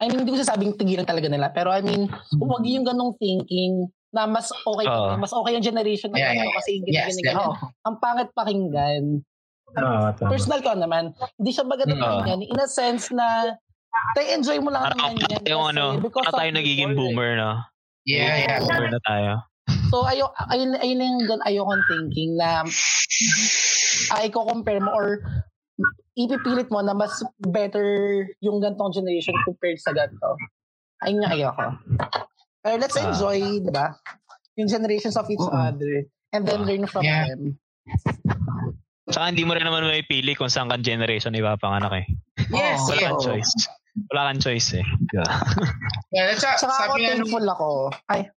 I mean, hindi ko sasabing tigilan talaga nila, pero I mean, huwag yung ganong thinking na mas okay Oo. mas okay yung generation na Yeah, yeah, ganito kasi yung Yes. Oo. Ang pangit pakinggan. Tama. Personal ko naman, hindi siya baga Oo. pakinggan in a sense na tayo enjoy mo lang naman yan. yung kasi ano, because na of tayo nagiging eh. boomer, no? Yeah, yeah. Boomer na tayo. So, ayo, ayun, ayun yung doon ayokong thinking na ay ko compare mo or ipipilit mo na mas better yung gantong generation compared sa ganito. Ayun yung ayoko. Pero let's Ah. enjoy, di ba? Yung generations of each Oo. other and then learn from Yeah. them. Saka hindi mo rin naman may pili kung saan kang generation ipapanganak eh. Yes. Wala yes. kang Oo. choice. Wala kang choice eh. Yeah, a, Saka ako thankful ako. Ay,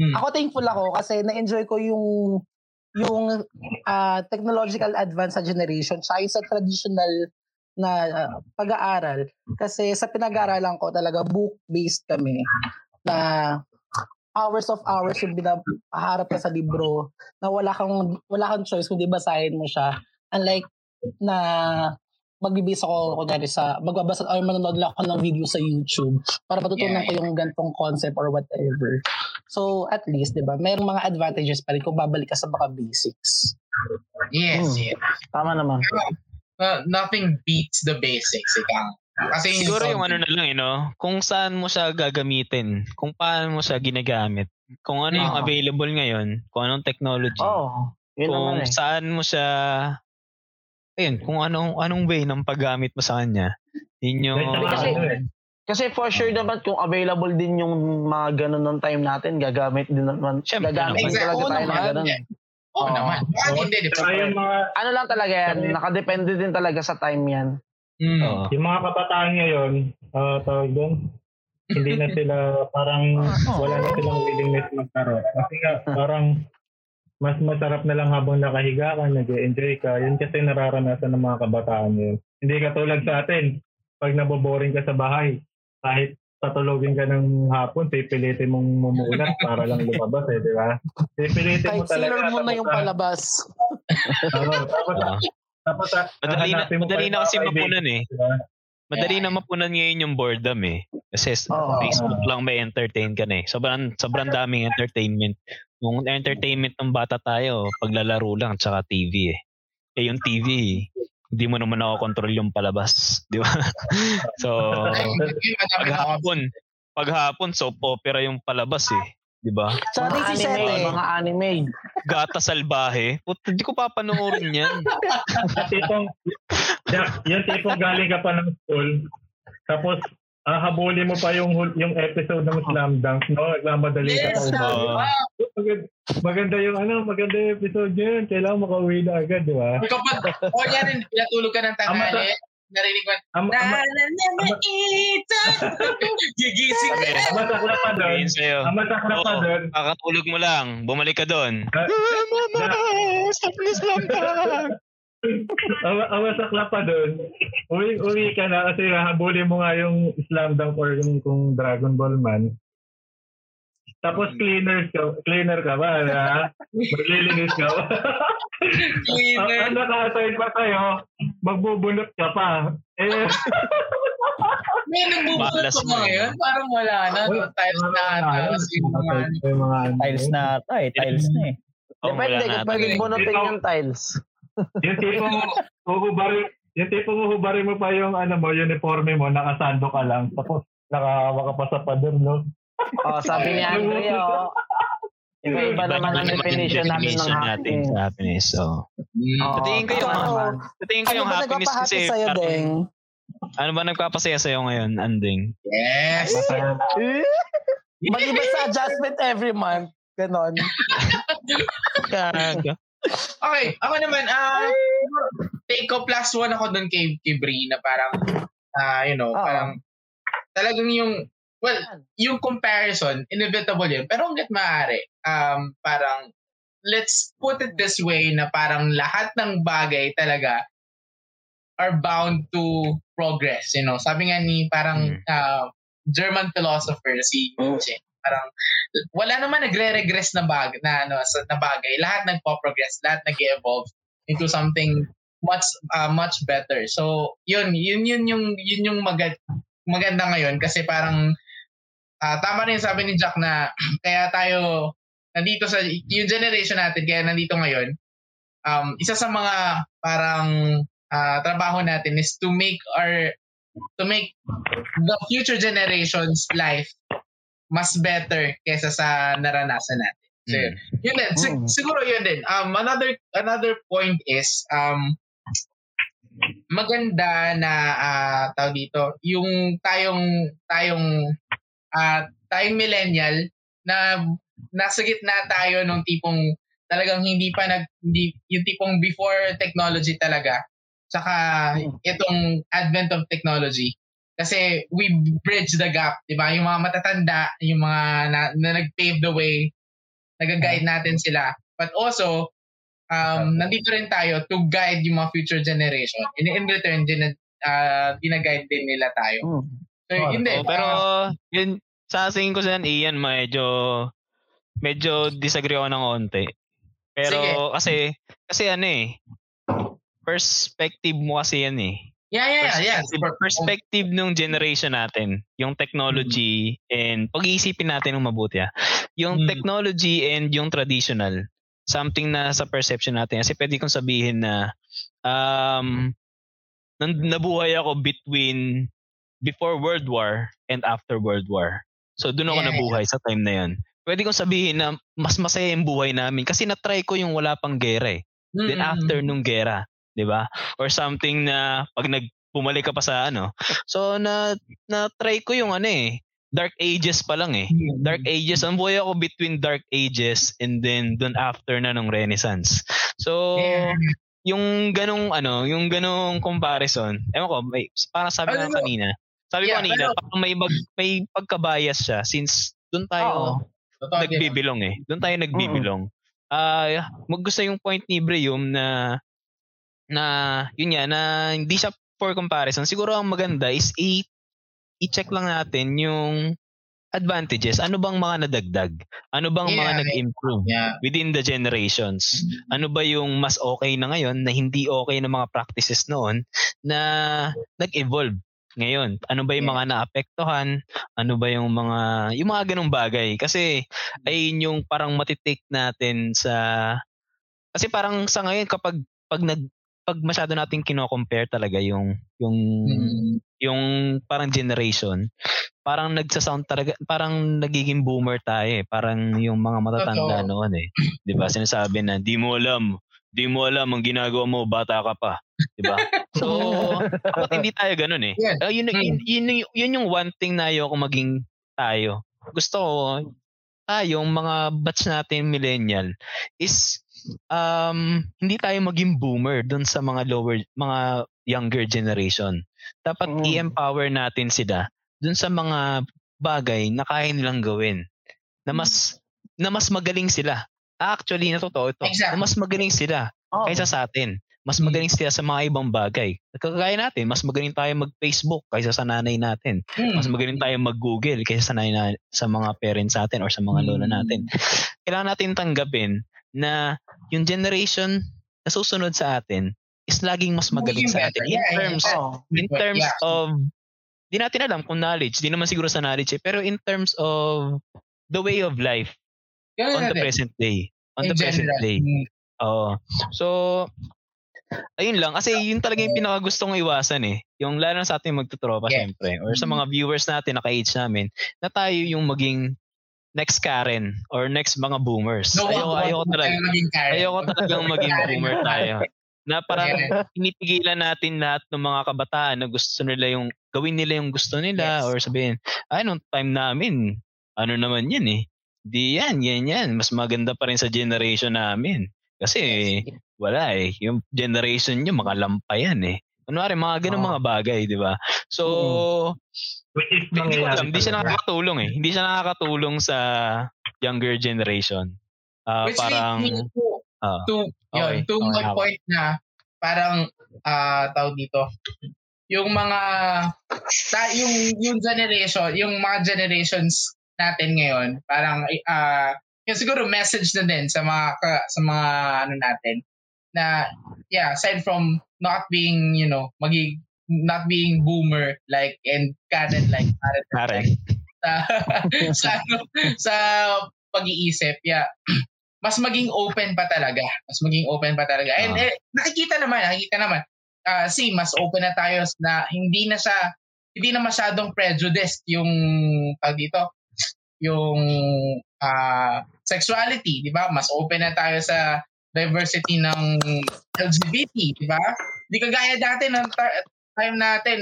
Hmm. ako thankful ako kasi na-enjoy ko yung yung ah, technological advance sa generation tsaka yung sa traditional na ah, pag-aaral. Kasi sa pinag-aaralan ko talaga book-based kami na hours of hours yung binaharap ka sa libro na wala kang wala kang choice kundi basahin mo siya. Unlike na magbibisa ako kunyari sa magbabasa or manonood lang ako ng video sa YouTube para matutunan Yeah, ko yung gantong concept or whatever. So at least, 'di ba? Mayroong mga advantages pa rin kung babalik ka sa mga basics. yes, Hmm. yes. Tama naman. Uh, nothing beats the basics. Ika. Kasi Siguro yung ano na lang, eh, no? kung saan mo siya gagamitin, kung paano mo siya ginagamit, kung ano yung Oo. available ngayon, kung anong technology. Oh, yun kung naman eh. saan mo siya, ayun, kung anong, anong way ng paggamit mo sa kanya. Yun yung, Kasi- ano eh. Kasi for sure naman kung available din yung mga ganun ng time natin, gagamit din naman. Siyempre gagamit naman. talaga tayo ng ganun. Oo Oo. naman. Bakit hindi? Ano lang talaga yan, nakadepende din talaga sa time yan. Mm. Yung mga kabataan ngayon, ah tawag doon, hindi na sila parang wala na silang willingness magkaroon. Kasi nga parang mas masarap na lang habang nakahiga ka, nag enjoy ka. Yun kasi nararanasan ng mga kabataan yun. Hindi katulad sa atin, pag naboboring ka sa bahay, kahit patulogin ka ng hapon, pipilitin mong mumulat para lang lumabas eh, di ba? Pipilitin mo Kahit talaga. sailor moon na yung ah, palabas. oo, tapos. Tapos, ah, madali na, madali na kasi mapunan eh. Madali Yeah. na mapunan ngayon yung boredom eh. Kasi Oo. Facebook lang may entertain ka na eh. Sobrang, sobrang daming entertainment. Yung entertainment ng bata tayo, paglalaro lang tsaka TV eh. Eh yung TV, hindi mo naman nakokontrol yung palabas. Di ba? so, ako. paghapon, paghapon soap opera yung palabas eh. Di ba? Tsaka Mga DC anime, eh. mga anime. Gata salbahe. Put, hindi ko papanoorin yan. Tipong, yung tipong galing ka pa ng school, tapos ah, habulin mo pa yung hul- yung episode ng Slam Dunk, no? Nagmamadali ka Yes, pa. Oo. wow. Maganda, maganda yung ano, maganda yung episode yun. Kailangan makauwi na agad, di ba? Kapag, o yan rin, pinatulog ka ng tanghali, narinig mo, Ang, na na na na ito. Gigising ka. ang masakla pa doon, ang masakla pa Oo, doon, kakatulog mo lang. Bumalik ka doon. Ah, Mama, stop this lang ang, ang masakla pa doon, uwi, uwi ka na kasi habulin mo nga yung Slam Dunk or yung kung Dragon Ball man. Tapos cleaner ka, cleaner ka ba? Ha? Maglilinis ka ba? Cleaner. ang naka-assign pa sa'yo, magbubunot ka pa. Eh, May nagbubulot Baklas ko mo eh. ngayon. Parang wala na. No, tiles na ata. Yung mga ano. Ano. Tiles na ata eh. Tiles na eh. Oh, Depende wala kung na. pwedeng bunutin yung tiles. Yung tipong uhubari, yung tipong uhubari mo pa yung ano mo, uniforme mo, nakasando ka lang. Tapos nakahawa ka pa sa pader, no? Oh, sabi ni Andre, oh. Iba-iba naman ang definition natin ng natin happiness. sa happiness. So, Mm. Oo, Sa tingin ko yung- tama naman. sa tingin ko Ano yung ba happiness kasi, sa'yo, parang- Deng? ano ba nagpapasaya sa'yo ngayon, Anding? Yes. Mag-iba sa adjustment every month. Ganon. Gaga. Okay, ako naman, ah, take ko plus one ako dun kay, kay Brie na parang, ah, you know, Oo. parang, talagang yung, well, yung comparison, inevitable yun. Pero hanggat maaari, um, parang, let's put it this way na parang lahat ng bagay talaga are bound to progress, you know. Sabi nga ni parang Mm. uh, German philosopher si Nietzsche, parang wala naman nagre-regress na bag na ano sa na bagay. Lahat nagpo-progress, lahat nag-evolve into something much uh, much better. So, yun, yun yun yung yun yung maganda maganda ngayon kasi parang ah, tama rin sabi ni Jack na kaya tayo nandito sa yung generation natin kaya nandito ngayon um isa sa mga parang ah, trabaho natin is to make our to make the future generations life mas better kesa sa naranasan natin. So, Mm. yun din. Si- Mm. siguro yun din. Um, another another point is um maganda na ah tawag dito, yung tayong tayong ah tayong millennial na nasa gitna tayo nung tipong talagang hindi pa nag hindi, yung tipong before technology talaga. Tsaka itong advent of technology. Kasi we bridge the gap, 'di ba? Yung mga matatanda, yung mga na, na nag-pave the way, nag-guide natin sila. But also, um, nandito rin tayo to guide yung mga future generation. In, in return, din, uh, dinaguide din nila tayo. Mm. Yun din. Oh, pero Ah, yun sa tingin ko sa Ian medyo medyo disagree ako ng konti. Pero Sige. kasi kasi ano eh perspective mo kasi yan eh. yeah, yeah, yeah. yeah. Perspective, perspective nung generation natin, yung technology and pag-iisipin natin ng mabuti ah. Yung Mm. technology and yung traditional, something na sa perception natin. Kasi pwede kong sabihin na um, nabuhay ako between before World War and after World War. So doon ako Yeah. nabuhay sa time na yun. Pwede kong sabihin na mas masaya yung buhay namin kasi na-try ko yung wala pang gera eh. Then Mm, after nung gera, 'di ba? Or something na pag nag bumalik ka pa sa ano. So na na try ko yung ano eh, Dark Ages pa lang eh. Dark Ages, ang buhay ako between Dark Ages and then dun after na nung Renaissance. So Yeah. yung ganong ano, yung ganong comparison, ewan ko, may, parang sabi Ano ko kanina, sabi ko Yeah, kanina, pero- parang may, mag, may pagkabias siya since doon Oo. tayo din. nagbibilong eh. Doon tayo nagbibilong. Ah, mag gusto yung point ni Breum na na yun nga na hindi siya for comparison. Siguro ang maganda is i i-check lang natin yung advantages. Ano bang mga nadagdag? Ano bang mga Yeah. nag-improve Yeah. within the generations? Ano ba yung mas okay na ngayon na hindi okay na mga practices noon na nag-evolve ngayon? Ano ba yung Yeah. mga naapektuhan? Ano ba yung mga yung mga ganung bagay? Kasi ayun yung parang matitake natin sa kasi parang sa ngayon kapag pag nag pag masyado nating kino-compare talaga yung yung Mm. yung parang generation, parang nagsa-sound talaga, parang nagiging boomer tayo eh. Parang yung mga matatanda Totoo. noon eh. 'Di ba? Sinasabi na, di mo alam, di mo alam ang ginagawa mo, bata ka pa. 'Di ba? So, dapat hindi tayo ganun eh. Yeah. Uh, yun, yun, yun, yun, yun yung one thing na ayoko maging tayo. Gusto ko, tayong mga batch natin millennial is um hindi tayo maging boomer dun sa mga lower mga younger generation. Dapat Mm. i-empower natin sila dun sa mga bagay na kaya nilang gawin. Na mas na mas magaling sila. Actually, na totoo ito. Exactly. Mas magaling sila Oo. kaysa sa atin. Mas Mm. magaling sila sa mga ibang bagay. Kagaya natin, mas magaling tayo mag-Facebook kaysa sa nanay natin. Mm. Mas magaling tayo mag-Google kaysa sa, nanay na, sa mga parents natin or sa mga lola Mm. natin. Kailangan natin tanggapin na yung generation na susunod sa atin is laging mas magaling sa atin. In Yeah, terms, yeah. In terms Yeah. of, di natin alam kung knowledge, di naman siguro sa knowledge eh, pero in terms of the way of life Ganun on the natin. present day. On In the present general. day. Mm. Oo. So, ayun lang. Kasi yun talaga yung pinakagusto kong iwasan eh. Yung lalo na sa ating magtutropa Yeah. syempre. Or sa Mhm. mga viewers natin, naka-age namin, na tayo yung maging next Karen or next mga boomers. No, ayoko, ayoko talaga. Ayoko talagang maging boomer tayo. Na parang pinipigilan natin lahat ng mga kabataan na gusto nila yung, gawin nila yung gusto nila Yes. or sabihin, ay, nung time namin, ano naman yan eh. Di yan, yan, yan. Mas maganda pa rin sa generation namin. Kasi wala eh. Yung generation nyo, makalamba yan eh. Kunwari, mga ganun Oo. mga bagay, di ba? So, is hindi ko alam, hindi siya nakakatulong eh. Hindi siya nakakatulong sa younger generation. Ah, Which parang, leads me to, ah, to, Okay. yun, to Okay, my okay. point na parang ah tawag dito, yung mga ta, yung yung generation, yung mga generations natin ngayon, parang ah yung siguro message na din sa mga ka- sa mga ano natin na yeah, aside from not being, you know, maging not being boomer like and Karen like Karen Karen. sa sa sa pag-iisip, yeah. Mas maging open pa talaga. Mas maging open pa talaga. And Ah. eh, nakikita naman, nakikita naman. Ah, see, mas open na tayo na hindi na siya hindi na masyadong prejudiced yung tag dito yung ah, sexuality, di ba? Mas open na tayo sa diversity ng LGBT, di ba? Di kagaya dati ng ta- time natin,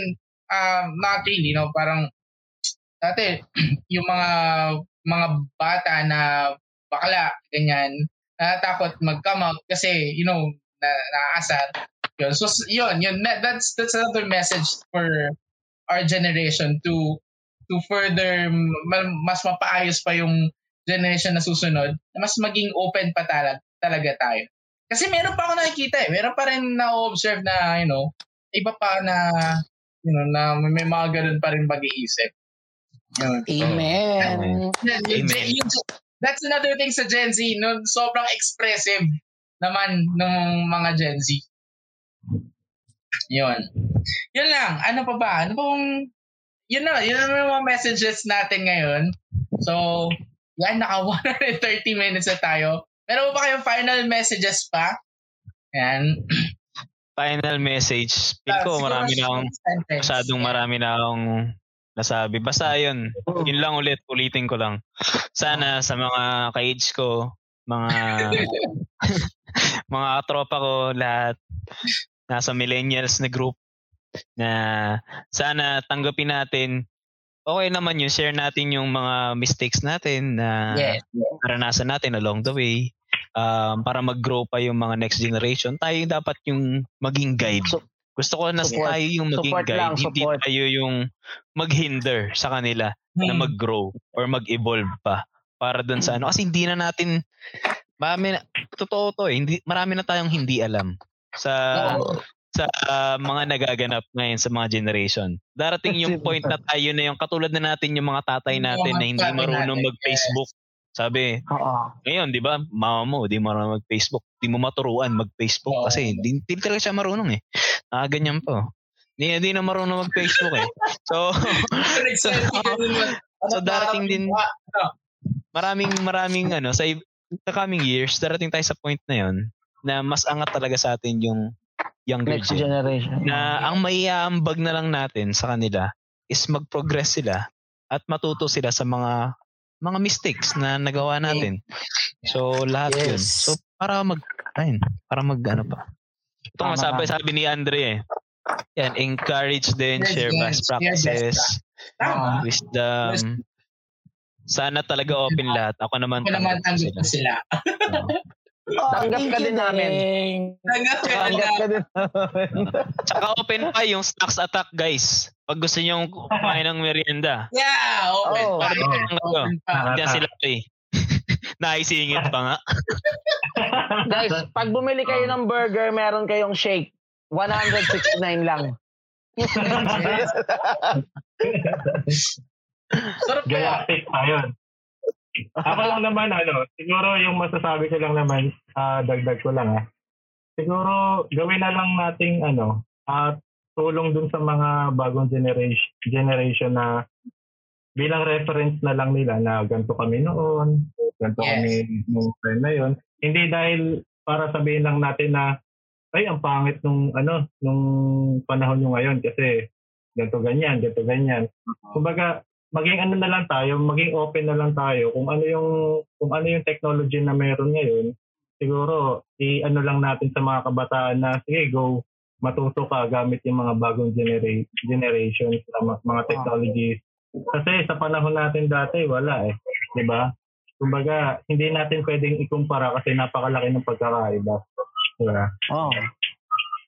um, not really, no? Parang dati, yung mga mga bata na bakla, ganyan, natatakot mag-come out kasi, you know, na, naaasar. Yun. So, yun, yun, that- that's, that's another message for our generation to to further ma- mas mapaayos pa yung generation na susunod, na mas maging open pa talaga, talaga tayo. Kasi meron pa ako nakikita eh. Meron pa rin na-observe na, you know, iba pa na, you know, na may may mga ganun pa rin mag-iisip. Yun. Amen. Yung- Amen. yung- that's another thing sa Gen Z, no, sobrang expressive naman ng mga Gen Z. Yun. Yun lang. Ano pa ba? Ano pong, yun na, yun na yung mga messages natin ngayon. So, yan, naka 130 minutes na tayo. Meron ba kayong final messages pa? Yan. Final message. Feel ko Ah, marami na akong, masyadong marami na akong nasabi. Basta yun, yun lang ulit, ulitin ko lang. Sana sa mga ka-age ko, mga mga tropa ko, lahat nasa millennials na group na sana tanggapin natin okay naman yun, share natin yung mga mistakes natin na Yes. naranasan natin along the way um, para mag-grow pa yung mga next generation. Tayo yung dapat yung maging guide. So- Gusto ko na Support. tayo yung maging Support guide, lang, hindi support. tayo yung mag-hinder sa kanila na Hmm. mag-grow or mag-evolve pa para dun sa ano. Kasi hindi na natin, marami na, totoo to eh, hindi, marami na tayong hindi alam sa. Sa ah, mga nagaganap ngayon sa mga generation. Darating yung point na tayo na yung katulad na natin yung mga tatay natin na hindi marunong mag-Facebook. Sabi, Oo. ngayon, di ba, mama mo, di marunong mag-Facebook. Di mo maturuan mag-Facebook Oo. kasi di, di talaga siya marunong eh. Ah, ganyan po. Di, di na marunong mag-Facebook eh. So, so, so darating din, maraming, maraming ano, sa, sa coming years, darating tayo sa point na yon na mas angat talaga sa atin yung younger Next gen. generation. Na ang maiaambag na lang natin sa kanila is mag-progress sila at matuto sila sa mga mga mistakes na nagawa natin. So lahat yun. Yes. So para mag ayun, para mag ano pa. Ito nga sabi, sabi ni Andre eh. Yan, encourage din, Yes, share yes, best practices, Tama. wisdom. Sana talaga open lahat. Ako naman Ako naman tanggap ko sila. Sila. Tanggap ka din namin. Tanggap ka din namin. Tsaka open pa yung stocks attack guys. Pag gusto nyo kumain ng merienda. Yeah, open Oh. pa. Ano, Open pa. Diyan sila eh. Naisingit pa nga. Guys, pag bumili kayo ng burger, meron kayong shake. 169 lang. Sarap kaya. Galactic pa yun. Ako lang naman, ano, siguro yung masasabi ko lang naman, ah, dagdag ko lang ah. Siguro gawin na lang nating ano, at tulong dun sa mga bagong generation generation na bilang reference na lang nila na ganito kami noon, ganito Yes. kami nung time na yon. Hindi dahil para sabihin lang natin na ay ang pangit nung ano nung panahon nyo ngayon kasi ganito ganyan, ganito ganyan. Kumbaga maging ano na lang tayo, maging open na lang tayo kung ano yung kung ano yung technology na meron ngayon. Siguro i-ano lang natin sa mga kabataan na sige go matuto ka gamit yung mga bagong genera- generations na mga technologies. Kasi sa panahon natin dati wala eh, 'di ba? Kumbaga, hindi natin pwedeng ikumpara kasi napakalaki ng pagkakaiba. Diba? Oh,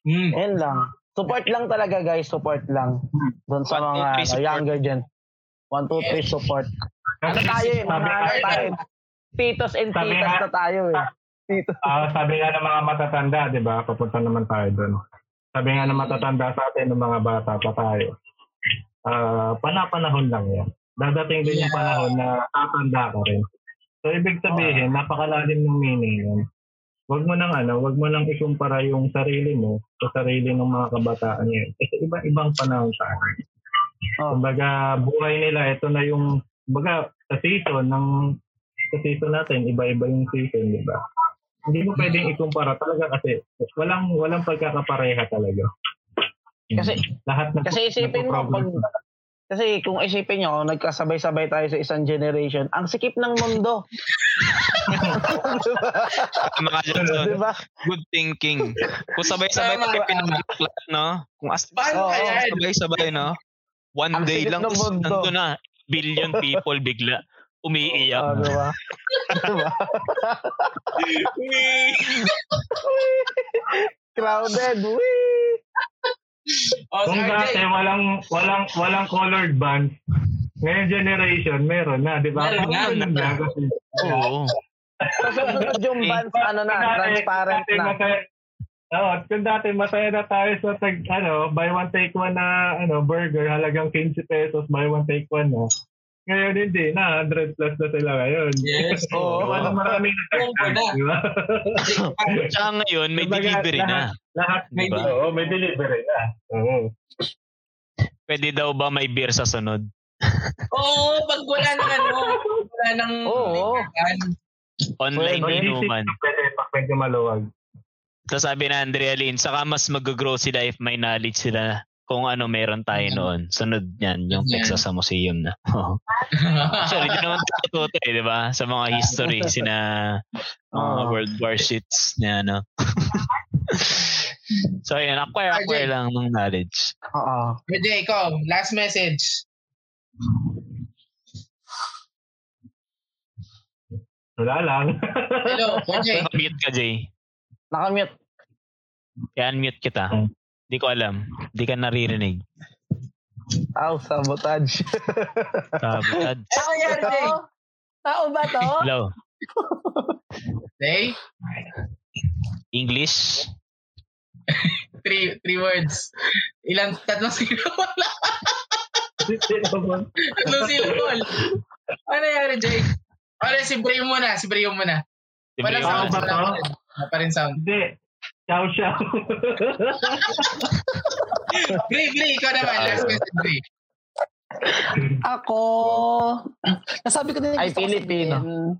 Mm. yan lang. Support lang talaga guys, support lang. Doon sa mga ano, younger gen. 1, 2, 3 support. Ano tayo eh, mga nga, ano tayo. Titos and Sabi titas na tayo eh. dito. Ah, sabi nga ng mga matatanda, di ba? Papunta naman tayo doon. Sabi nga ng matatanda sa atin ng mga bata pa tayo. Ah, panapanahon lang yan. Dadating din yung Yeah. panahon na tatanda ka rin. So, ibig sabihin, napakalalim ng meaning yun. Huwag mo nang ano, wag mo nang ikumpara yung sarili mo sa sarili ng mga kabataan ngayon. Kasi iba-ibang panahon sa akin. Oh. Kumbaga, buhay nila, ito na yung, kumbaga, sa season ng sa season natin, iba-iba yung season, di ba? Hindi mo pwedeng ikumpara talaga kasi walang walang pagkakapareha talaga. Kasi lahat na kasi isipin mo pag kasi kung isipin nyo, kung nagkasabay-sabay tayo sa isang generation, ang sikip ng mundo. Mga Johnson, diba? good thinking. Kung sabay-sabay tayo pinagpaplat, no? Kung as Paano Oo, kaya? sabay-sabay, no? One Ang day lang, ng tapos nandun na, billion people bigla umiiyak. Oh, diba? diba? Crowded. Wee! Oh, Kung dati RJ, walang walang walang colored bands, ngayon generation meron na, di ba? Meron na. Oo. Kasunod yung bands, ano na, transparent na. Masaya- Oo, kung dati masaya na tayo sa tag, ano, buy one take one na ano, burger, halagang 15 pesos, buy one take one na. Ngayon hindi na, 100 plus na sila ngayon. Yes. Oo. So, ano, maraming Oo, nagtagtag, na. di ba? Tsaka ngayon, may Kumbaga, delivery na. lahat- Lahat, Di ba? Oo, may delivery na. Oo. Pwede daw ba may beer sa sunod? Oo, pag wala nang ano, wala nang Oo. Online Pwede. inuman. Pwede, pag medyo maluwag. Tapos sabi na Andrea Lynn, saka mas mag-grow sila if may knowledge sila kung ano meron tayo Mm. noon. Sunod yan, yung Yan. Texas sa museum na. Actually, di naman tayo natuto eh, di ba? Sa mga history, sina mga. World War shits niya, no? so, ayun, acquire, acquire RJ. lang ng knowledge. Oo. RJ, ikaw, last message. Wala lang. Hello, RJ. Mute ka, Jay. Nakamute. Kaya unmute kita. Di ko alam. Di ka naririnig. Aw, sabotage. Sabotad. Ano nangyari, Jay? Tao? Tao ba to? Hello. Jay? English? Three, three words. Ilang, tatlong syllable. tatlong syllable. Ano nangyari, Jay? Ano, si Bray muna, si Bray muna. Di Wala ba sound, ba to? pa rin. Wala pa rin sound. Hindi. Ciao, ciao. Bray, Bray, ikaw naman, last message, Bray. Ako, nasabi ko na yung Ay, gusto ko Filipino. sabihin.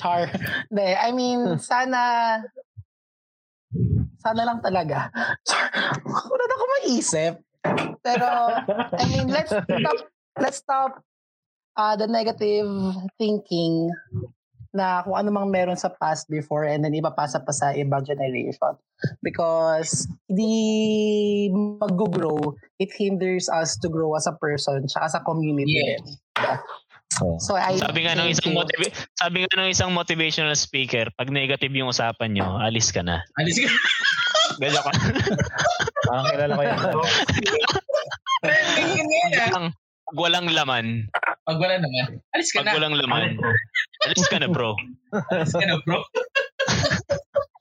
Char. Hindi, I mean, sana, sana lang talaga. Char, wala na ako maisip. Pero, I mean, let's stop, let's stop uh, the negative thinking na kung ano mang meron sa past before and then ipapasa pa sa ibang generation. Because hindi mag-grow, it hinders us to grow as a person tsaka sa community Yes. din. So I Sabi nga nung isang motiva- sabi nga nung isang motivational speaker, pag negative yung usapan nyo, alis ka na. Alis ka. Ganyan ka. Parang kilala ko yan. Trending yun. Ang pag walang laman, Pag wala naman. Alis ka pag na. walang laman, alis ka na bro. Alis ka na, bro.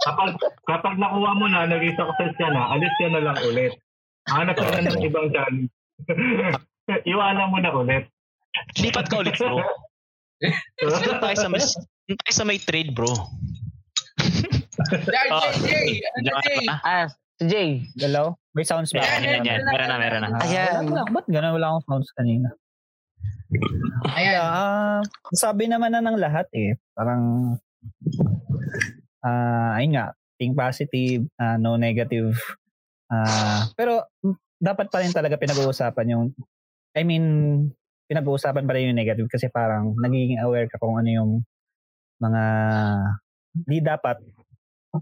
kapag, kapag nakuha mo na, naging success ka na, alis ka na lang ulit. Hanap ka na ng ibang dyan. Iwanan mo na ulit. Lipat ka ulit bro. Doon tayo sa may, doon tayo sa may trade bro. Jay, Jay, Jay. Ano, Si Jay. Hello? May sounds ba? Yan, yan, yan. Meron na, meron na. Ayan. Wala, ba't ganun? Wala akong sounds kanina. Ayan. Ah, sabi naman na ng lahat eh. Parang, ah, ayun nga, think positive, ah, no negative. Ah, pero mm, dapat pa rin talaga pinag-uusapan yung, I mean, pinag-uusapan pa rin yung negative kasi parang nagiging aware ka kung ano yung mga di dapat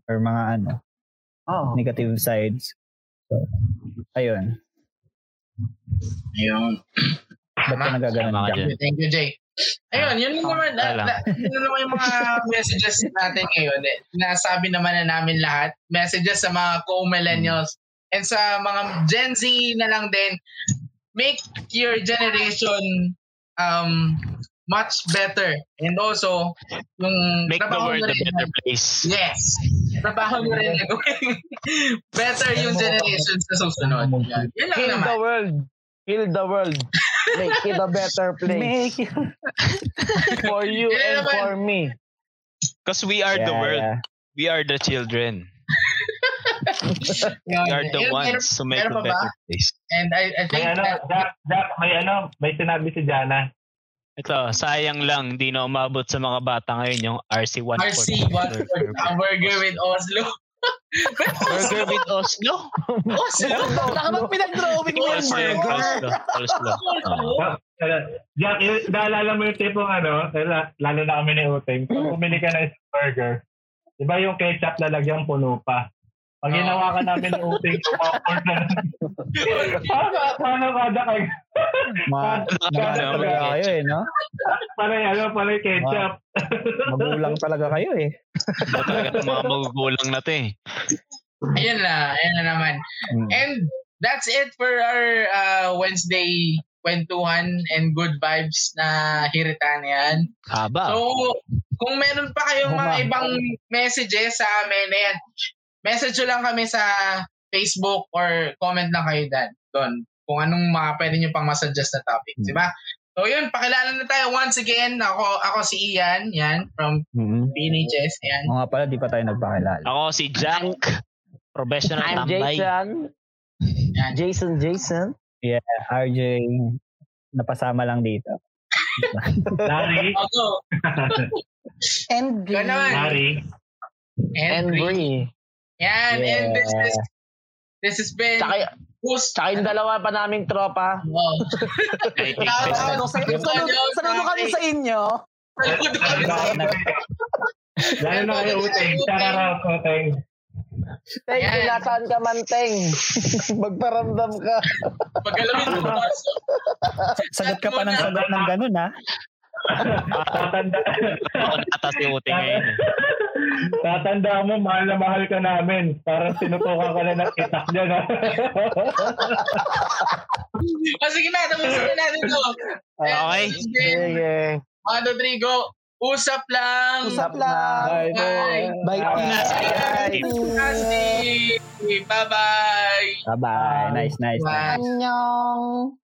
or mga ano, Oh. negative sides. So, ayun. Ayun. Ba't ka nagaganon dyan. Thank you, Jay. Ayun, yun din naman. Na, na, yun naman yung mga messages natin ngayon. Eh. Nasabi naman na namin lahat. Messages sa mga co-millennials and sa mga Gen Z na lang din. Make your generation um much better. And also, yung Make the world a better place. Yes. Trabaho nyo rin na gawin. better yung generations na susunod. Yan, Yan lang Heal naman. the world. Heal the world. Make it a better place Make for you Yan and naman. for me. Because we are the Yeah, world. yeah. We are the children. Yan. We are the Meron- ones who make a pa ba? better place. And I, I May think ano, that, Jack, Jack, may ano, may sinabi si Jana. Ito, sayang lang, hindi na umabot sa mga bata ngayon yung RC1. RC, one word, a burger with Oslo. Burger with Oslo. Oslo? Baka mag pinag-drawing mo yung Oslo. burger. Oslo. Oslo. Jack, naalala mo yung tipong ano, lalo na kami ni Uteng, pag bumili ka ng isang burger, di ba yung ketchup lalagyan puno pa? Pag ginawa ka namin ni Uteng, kumaport na Paano, paano kada kayo? Ma, talaga kayo eh, no? Parang ano, parang ketchup. Magulang talaga kayo eh. Ito talaga itong mga magugulang na to eh. Ayan na, ayan na naman. Mm. And that's it for our uh, Wednesday kwentuhan and good vibes na hiritan yan. Haba. So, kung meron pa kayong mga ibang messages sa amin, ayan, message nyo lang kami sa Facebook or comment lang kayo dan, doon kung anong mga pwede nyo pang masuggest na topic. Hmm. Di ba? So yun, pakilala na tayo once again. Ako ako si Ian, yan, from Mm-hmm. PNHS. Yan. Oo nga pala, di pa tayo nagpakilala. Ako si Jack. Professional I'm tambay. Jason. Yan. Jason, Jason. RJ, napasama lang dito. Larry, Ako, And and, And Bree. Yan, and this Yeah. is this has been Tsaka, Who's tsaka yung dalawa pa naming tropa. Wow. Saludo, kami sa inyo. Saludo kami sa inyo. lalo na kayo Uteng, out Uteng. Teng, Ayan. kung nasaan ka man, Teng. Magparamdam ka. Pagalamin mo. Sagot ka pa ng sagot ng ganun, ha? Tatanda, Ako nata si Uti ngayon. eh. tatanda mo, mahal na mahal ka namin. Parang sinutukan ka na ng itak niya na. Ah, sige na, tapusin na natin to. And Okay. Sige. One, two, three, go. Usap lang. Usap lang. Bye. Bye. Bye. Bye. Bye-bye. Bye-bye. Nice, nice, nice. Bye. Annyeong.